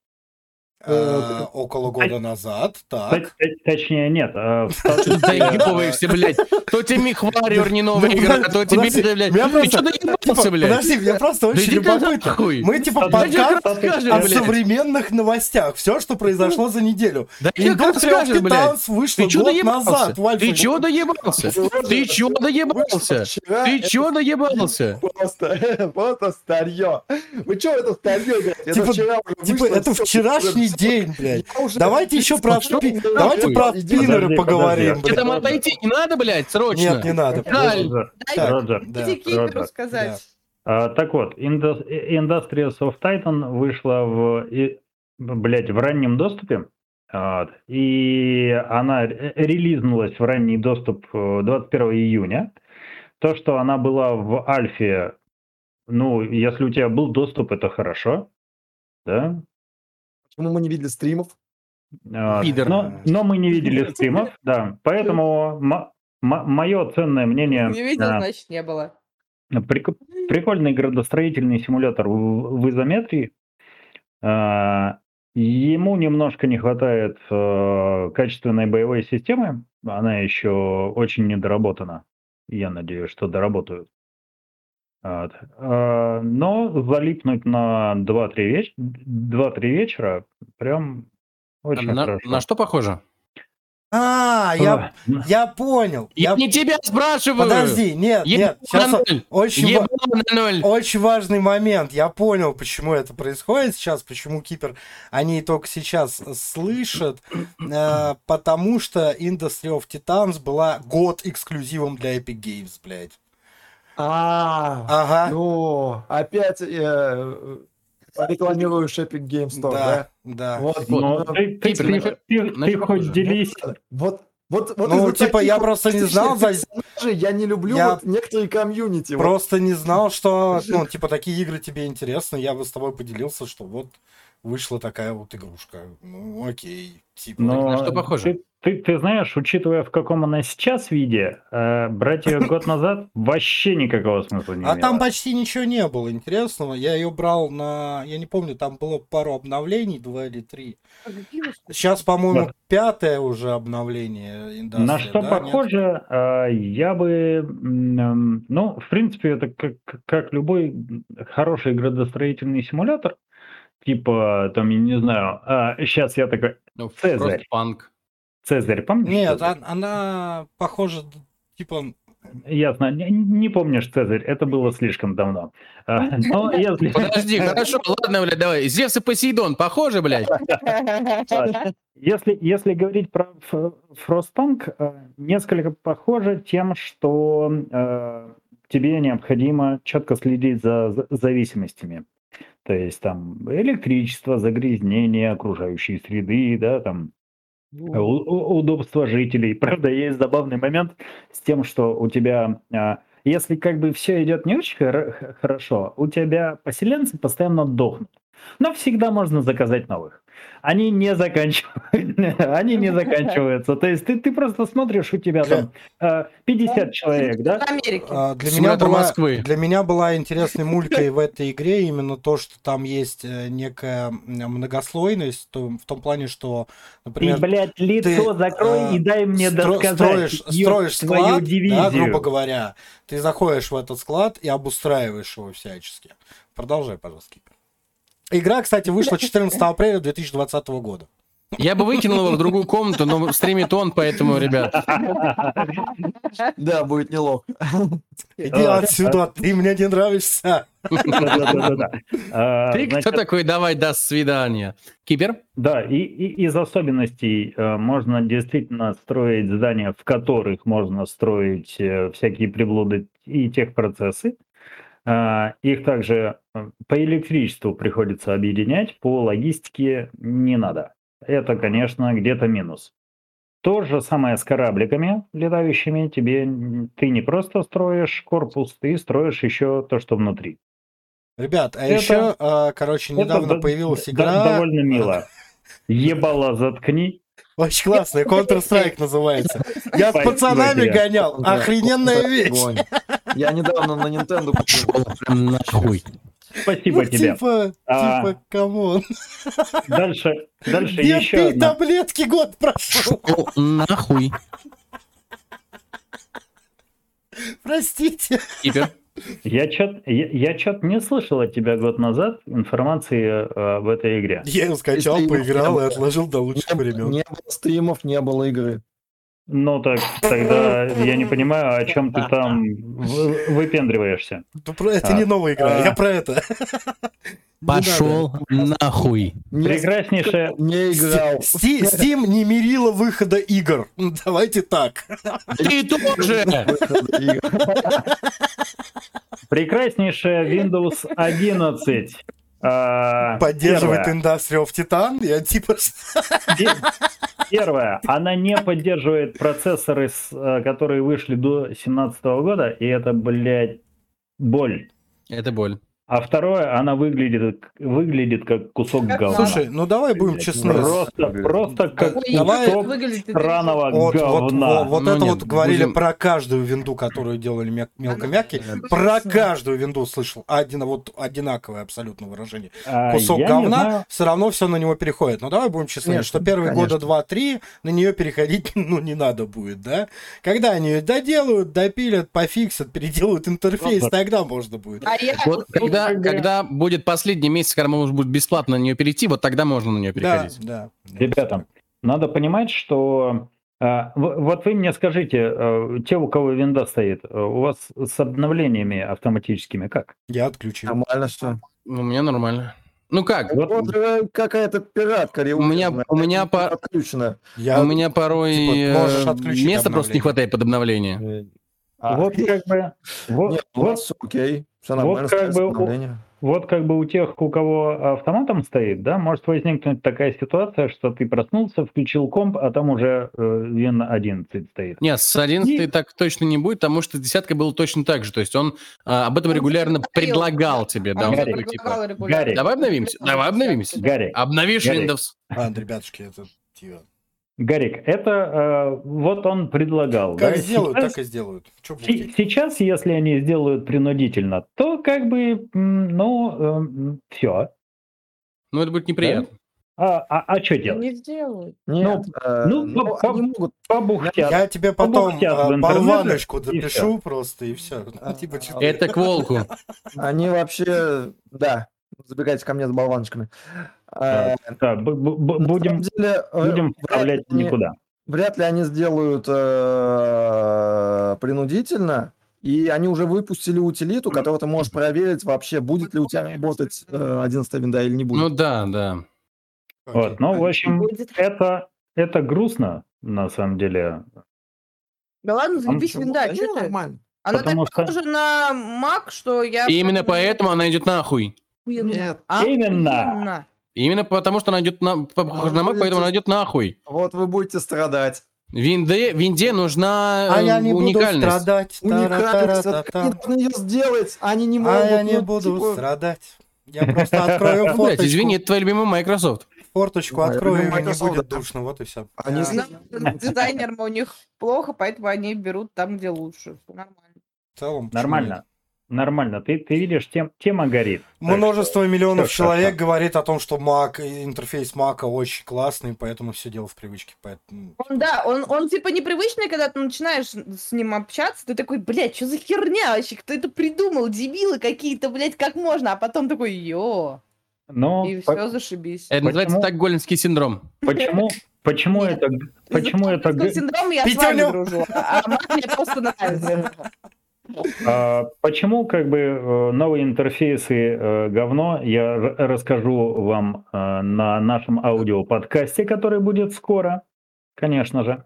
Э, около года назад, так. Точнее, нет. а, в статусе- Заебываешься, блядь. То тебе Мехвариор не новая игра, а то тебе, блядь. меня Ты просто- что доебался, блядь? подожди, мне просто Да очень любопытно. Мы типа Да Да подкаст о современных новостях. Все, что произошло за неделю. Да расскажешь, блядь? Titans вышла год доебался? назад Ты чё доебался? Ты чё доебался? Ты чё доебался? Просто, просто старье. Вы что это старье, блядь? Это Типа- вчера Типа, это вчерашний день, блядь. уже- Давайте еще про. Давайте про подожди, поговорим. Тебе там блядь. отойти не надо, блядь, срочно? Нет, не надо. Роджер. Да, сказать. А, Так вот, Indu- Industrials of Titan вышла в, и- блядь, в раннем доступе. Вот. И она ре- релизнулась в ранний доступ э, 21 июня. То, что она была в альфе, ну, если у тебя был доступ, это хорошо. Да? Почему мы не видели стримов? Вот. Пидор. Но, но мы не видели стримов, да. Поэтому мое ценное мнение... Не видел, а, значит, не было. Прик- Прикольный градостроительный симулятор в, в изометрии. А, Ему немножко не хватает э, качественной боевой системы. Она еще очень недоработана. Я надеюсь, что доработают. Вот. А, Но залипнуть на 2-3 веч... 2-3 вечера прям очень На, хорошо. на что похоже? А, я, А, я понял. Я Я... не тебя спрашиваю. Подожди, нет, Ебало нет. Сейчас очень, ва- на ноль. очень важный момент. Я понял, почему это происходит сейчас, почему Кипер, они только сейчас слышат, э, потому что Industry of Titans была год эксклюзивом для Epic Games, блядь. А, Ага. ну, опять э, рекламируешь Epic Game Store, да, да? Вот, Но вот, ты, ты- Кипр, ты- на- ты- на ты что хоть делись. вот, вот, вот Ну, типа, я вот просто не знал за- Я не люблю Я вот некоторые комьюнити. вот. Просто не знал, что, ну, типа, такие игры тебе интересны. Я бы с тобой поделился, что вот вышла такая вот игрушка. Ну, окей. Типа, Но на что похоже? Ты, ты, ты знаешь, учитывая, в каком она сейчас виде, э, брать ее год назад вообще никакого смысла не А имело. там почти ничего не было интересного. Я ее брал на... Я не помню, там было пару обновлений, два или три. Сейчас, по-моему, Да. пятое уже обновление. На что да, похоже, э, я бы, эм, ну, в принципе, это как, как любой хороший градостроительный симулятор, типа, там, я не знаю, сейчас я такой, Ну, Цезарь. Frostpunk. Цезарь, помнишь? Нет, Цезарь? а- она похожа, типа... Ясно, не, не помнишь Цезарь, это было слишком давно. А, Но если... Подожди, хорошо, ладно, блядь, давай. Зевс и Посейдон, похоже, блядь? Если, если говорить про Ф- Frostpunk, э, несколько похоже тем, что э, тебе необходимо четко следить за зависимостями. То есть там электричество, загрязнение окружающей среды, да, там у- удобство жителей. Правда, есть забавный момент с тем, что у тебя, а, если как бы все идет не очень хорошо, у тебя поселенцы постоянно дохнут. Но всегда можно заказать новых. Они не заканчиваются. Они не заканчиваются. То есть ты, ты просто смотришь, у тебя там э, 50 человек, да? А, Для меня, была, Москвы. для меня была интересной мулькой в этой игре именно то, что там есть э, некая многослойность, то- в том плане, что, Ты, например, блядь, лицо ты, закрой э, и дай мне стро- досказать. строишь, строишь твою склад, да, грубо говоря, ты заходишь в этот склад и обустраиваешь его всячески. Продолжай, пожалуйста, Кипер. Игра, кстати, вышла 14 апреля 2020 года. Я бы выкинул его в другую комнату, но стримит он, поэтому, ребят. Да, будет неловко. Иди А, отсюда, ты мне не нравишься. А, Ты кто такой? Давай, до свидания. Кипер? Да, и, и из особенностей э, можно действительно строить здания, в которых можно строить э, всякие приблуды и техпроцессы. А, их также э, по электричеству приходится объединять, по логистике не надо. Это, конечно, где-то минус. То же самое с корабликами летающими. Тебе ты не просто строишь корпус, ты строишь еще то, что внутри. Ребят, а Это- еще, а, короче, Это недавно до- появилась игра. довольно мило. Ебало заткни. Очень классная, Counter-Strike называется. Я с пацанами гонял. Охрененная вещь. Я недавно на Nintendo купил. Прям нахуй. Спасибо Ну, тебе. Типа, А. типа, come on. Дальше, дальше Где еще ты одна. таблетки год прошел? Шел нахуй. Простите. Кипер? Я чё я, я чё-то не слышал от тебя год назад информации э, об этой игре. Я его скачал, поиграл и отложил до лучших Не, времен. не было стримов, не было игры. Ну так, тогда я не понимаю, о чем ты там вы- выпендриваешься. Это А. не новая игра, А. я про это. Пошел нахуй. Не, Прекраснейшая, не играл. Steam не мерила выхода игр. Давайте так. Ты тоже! Выхода игр. прекраснейшая Windows 11. А, Поддерживает первое. Industrial of Titan. Я типа... Первое, она не поддерживает процессоры, э, которые вышли до 2017 года, и это, блядь, боль. Это боль. А второе, она выглядит, выглядит как кусок Как говна. Слушай, ну давай будем честны. просто, просто как Ой, Давай- кусок сраного Вот, вот, говна. вот, вот Ну это нет, вот говорили будем- про каждую винду, которую делали мя- мелкомягкие. Про каждую винду слышал. Один, вот одинаковое абсолютно выражение. А, Кусок говна, знаю. все равно все на него переходит. Но давай будем честны, Конечно, что первые конечно. года два-три на нее переходить ну, не надо будет, да? Когда они ее доделают, допилят, пофиксят, переделают интерфейс, Вот. тогда можно будет. А я... Вот когда, бы- когда будет последний месяц, когда можно будет бесплатно на нее перейти, вот тогда можно на нее переходить. да. да. Ребята, надо понимать, что в- вот вы мне скажите, э, те, у кого винда стоит, э, у вас с обновлениями автоматическими как? Я отключил. Нормально все. У меня нормально. Ну как? Вот Вот э, какая-то пиратка У меня- у меня по- отключена. Я... У меня порой типа, э, места просто не хватает под обновление. А, вот как бы вот, Нет, у вот, окей. Все вот как бы у- вот как бы у тех, у кого автоматом стоит, да, может возникнуть такая ситуация, что ты проснулся, включил комп, а там уже э, Win 11 стоит. Нет, с 11 И- так точно не будет, потому что десятка было точно так же. То есть он а, об этом Он регулярно говорил, предлагал тебе. Он Да, он Гарри. такой, типа. Гарри. давай обновимся, давай обновимся. Гарри, Обновишь Гарри. Windows. А, ребятушки, это... типа, Гарик, это э, вот он предлагал. Как да, сделают, сейчас- так и сделают. Сейчас, если они сделают принудительно, то как бы, ну, все. Ну, это будет неприятно. А, а, что делать? Не сделают. Нет, э, ну, ну, по- они могут. Побухтят. Я тебе потом а, интернете, болваночку и запишу просто, и все. А, Типа, чё- Это к волку. Они вообще, да, забегайте ко мне с болваночками. Э, Да, б- на будем, самом деле, э, будем ли они- никуда. Вряд ли они сделают э, принудительно, и они уже выпустили утилиту, которую ты можешь проверить вообще, будет ли у тебя работать э, 11 винда или не будет. Ну да, да. Вот, ну, в общем, это, это грустно, на самом деле. Да ладно, Почему? винда, Да что ты? нормально. Она Потому так что- похожа на Мак, что я... И именно поэтому она идет нахуй. Охуенно. Нет. Именно. Охуенно. Именно потому, что она идет на... похожа на Mac, поэтому она идет нахуй. Вот вы будете страдать. Винде, винде нужна А э, я не буду уникальность. страдать. Уникальность, они должны ее сделать, они не могут. А я не ну, буду типа, страдать. Я просто открою форточку. извини, это твой любимый Microsoft. Форточку открою, и Microsoft, будет душно. Вот и все. Они Знаю, Дизайнерам у них плохо, поэтому они берут там, где лучше. Нормально. В целом. Нормально. Нормально. Ты, ты видишь, тем, тема горит. Множество миллионов всё человек хорошо. говорит о том, что Mac, и интерфейс Mac очень классный, поэтому все дело в привычке. Поэтому... Он, да, он, он типа непривычный, когда ты начинаешь с ним общаться, ты такой, блядь, что за херня вообще, кто это придумал, дебилы какие-то, блядь, как можно, а потом такой, йо. Но И по- все, зашибись. Это называется Почему? стокгольмский синдром. почему, почему Нет. это, почему это, синдрома я с Петя, вами ну. дружу, а мне просто нравится. А, почему как бы э, новые интерфейсы э, говно? Я расскажу вам э, на нашем аудиоподкасте, который будет скоро, конечно же,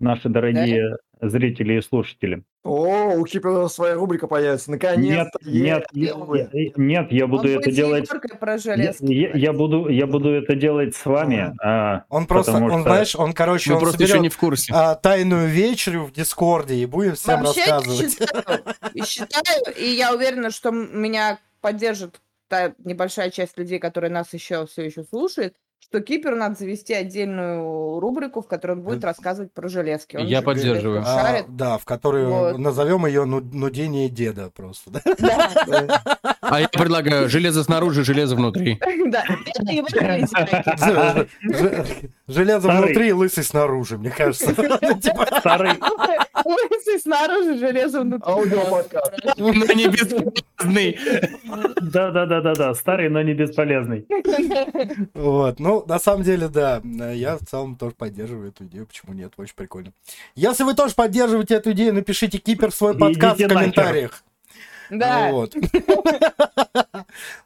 наши дорогие зрители и слушатели. О, у Кипера своя рубрика появится. Нет, Наконец-то. нет, Е- я- нет, я буду Он это делать. Про Я, железки я- я говорить. буду, я буду это делать с вами. а, Он просто, он, что- знаешь, он, короче, Мы он просто еще не в курсе. а, тайную вечерю в Дискорде и будем всем Вообще рассказывать. считаю, и считаю, и я уверена, что меня поддержит та небольшая часть людей, которые нас еще все еще слушает, что Кипер надо завести отдельную рубрику, в которой он будет Это- рассказывать про железки. Он Я поддерживаю. А, да, в которой Вот. назовем ее ну, нудение деда просто. А я предлагаю железо снаружи, железо внутри. да. Железо внутри, лысый снаружи, мне кажется. Типа, Старый, Улицы снаружи, железо внутри. Аудиоподкаст. Но не бесполезный. да, да, да, да, да, старый, но не бесполезный. Вот, ну, на самом деле, да, я в целом тоже поддерживаю эту идею, почему нет, очень прикольно. Если вы тоже поддерживаете эту идею, напишите Кипер свой подкаст Идите в комментариях. Да. Ну Вот.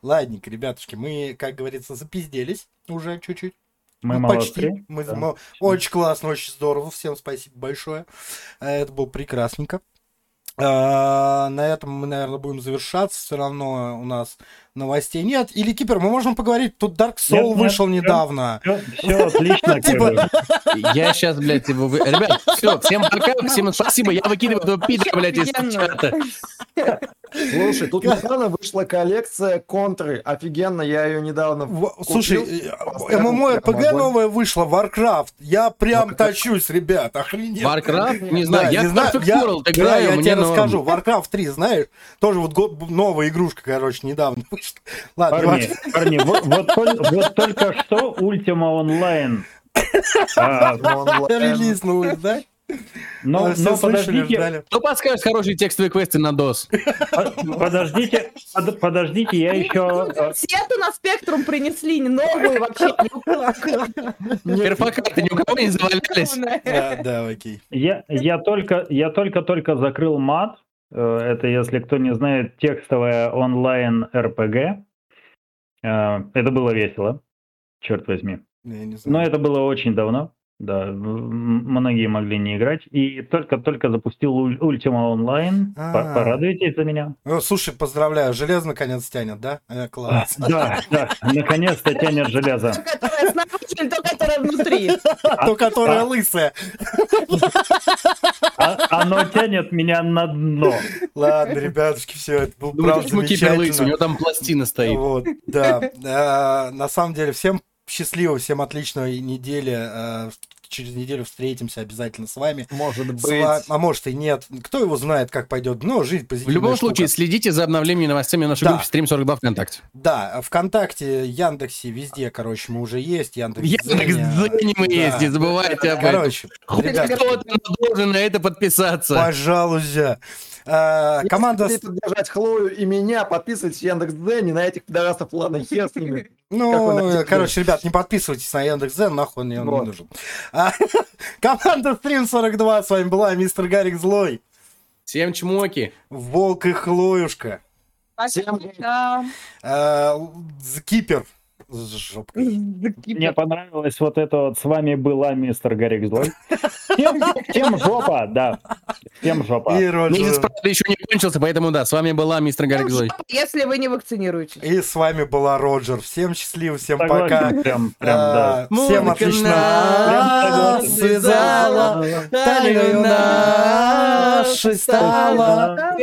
Ладненько, ребятушки, мы, как говорится, запизделись уже чуть-чуть. Мы Ну, почти. Мы, да. мы- очень классно, очень здорово. Всем спасибо большое. Э, Это было прекрасненько. А, На этом мы, наверное, будем завершаться. Все равно у нас новостей нет. Или Кипер, мы можем поговорить. Тут Dark Soul Нет, вышел нет. недавно. Все, отлично, как Типа-. Я сейчас, блядь, его... вы- Ребят, все, всем пока, всем спасибо. Я выкидываю этого пидора, блядь, из чата. Слушай, тут недавно вышла коллекция контры. Офигенно, я ее недавно... В- купил. Слушай, Поставил ММО прям РПГ огонь. новая вышла, Warcraft. Я прям тащусь, ребят, охренеть. Warcraft? Не Да, знаю, я не Perfect я- World играю, я мне тебе расскажу. Warcraft 3, знаешь, тоже вот го- новая игрушка, короче, недавно вышла. Ладно, Парни, парни, вот, вот тол- вот только что Ultima Online. Онлайн. релизнулась, да? Но, Все но слышали, подождите, ждали. Кто подскажет хорошие текстовые квесты на DOS? по- подождите, под- подождите, я еще... э, Сету на спектрум принесли, не новую вообще. Перфокарты ни у кого не завалялись? Да, да, окей. Я, я только я только-только закрыл мат. Э, Это, если кто не знает, текстовая онлайн РПГ. Э, Это было весело, черт возьми. Но это было очень давно. Да, многие могли не играть. И только-только запустил Ultima Online. По- А. Порадуйтесь за меня. Ну, слушай, поздравляю, железо наконец тянет, да? Э, класс. Да, да, наконец-то тянет железо. То, которое снаружи, то, которое внутри. То, которая лысая. А- Оно тянет меня на дно. Ладно, ребятушки, все, это был Думаю, правда лысый? У замечательно. него там пластина стоит. Вот, да. Э, На самом деле, всем счастливо, всем отличной недели. Э, Через неделю встретимся обязательно с вами. Может быть. Ва- А может и нет. Кто его знает, как пойдет. Но жизнь В позитивная любом штука. случае, следите за обновлениями новостями в нашей Да. группе Стрим 42 ВКонтакте. Да, ВКонтакте, Яндексе, везде, короче, мы уже есть. Яндекс. Яндекс.Дзене мы есть, не забывайте об этом. Короче, ребят, Кто там должен на это подписаться? пожалуйста. Э, Если Команда... хотите поддержать Хлою и меня, подписывайтесь в Яндекс.Дзене, на этих пидорасов, ладно, хер с ними. Ну, короче, ребят, не подписывайтесь на Яндекс.Зен, нахуй он мне он не нужен. А, Команда Стрим 42, с вами была мистер Гарик Злой, Всем чмоки. Волк и Хлоюшка, Всем э, Кипер с жопкой. Мне понравилось вот это вот. С вами была мистер Гарик Злой. Всем, всем жопа, да. Всем жопа. И Месяц, Роджер. правда, еще не кончился, поэтому да, с вами была мистер Гарик Злой. Если вы не вакцинируетесь. И с вами была Роджер. Всем счастливо, всем Согласен, пока. Прям, прям, да. А, Всем отлично. связала, талию нашей стала.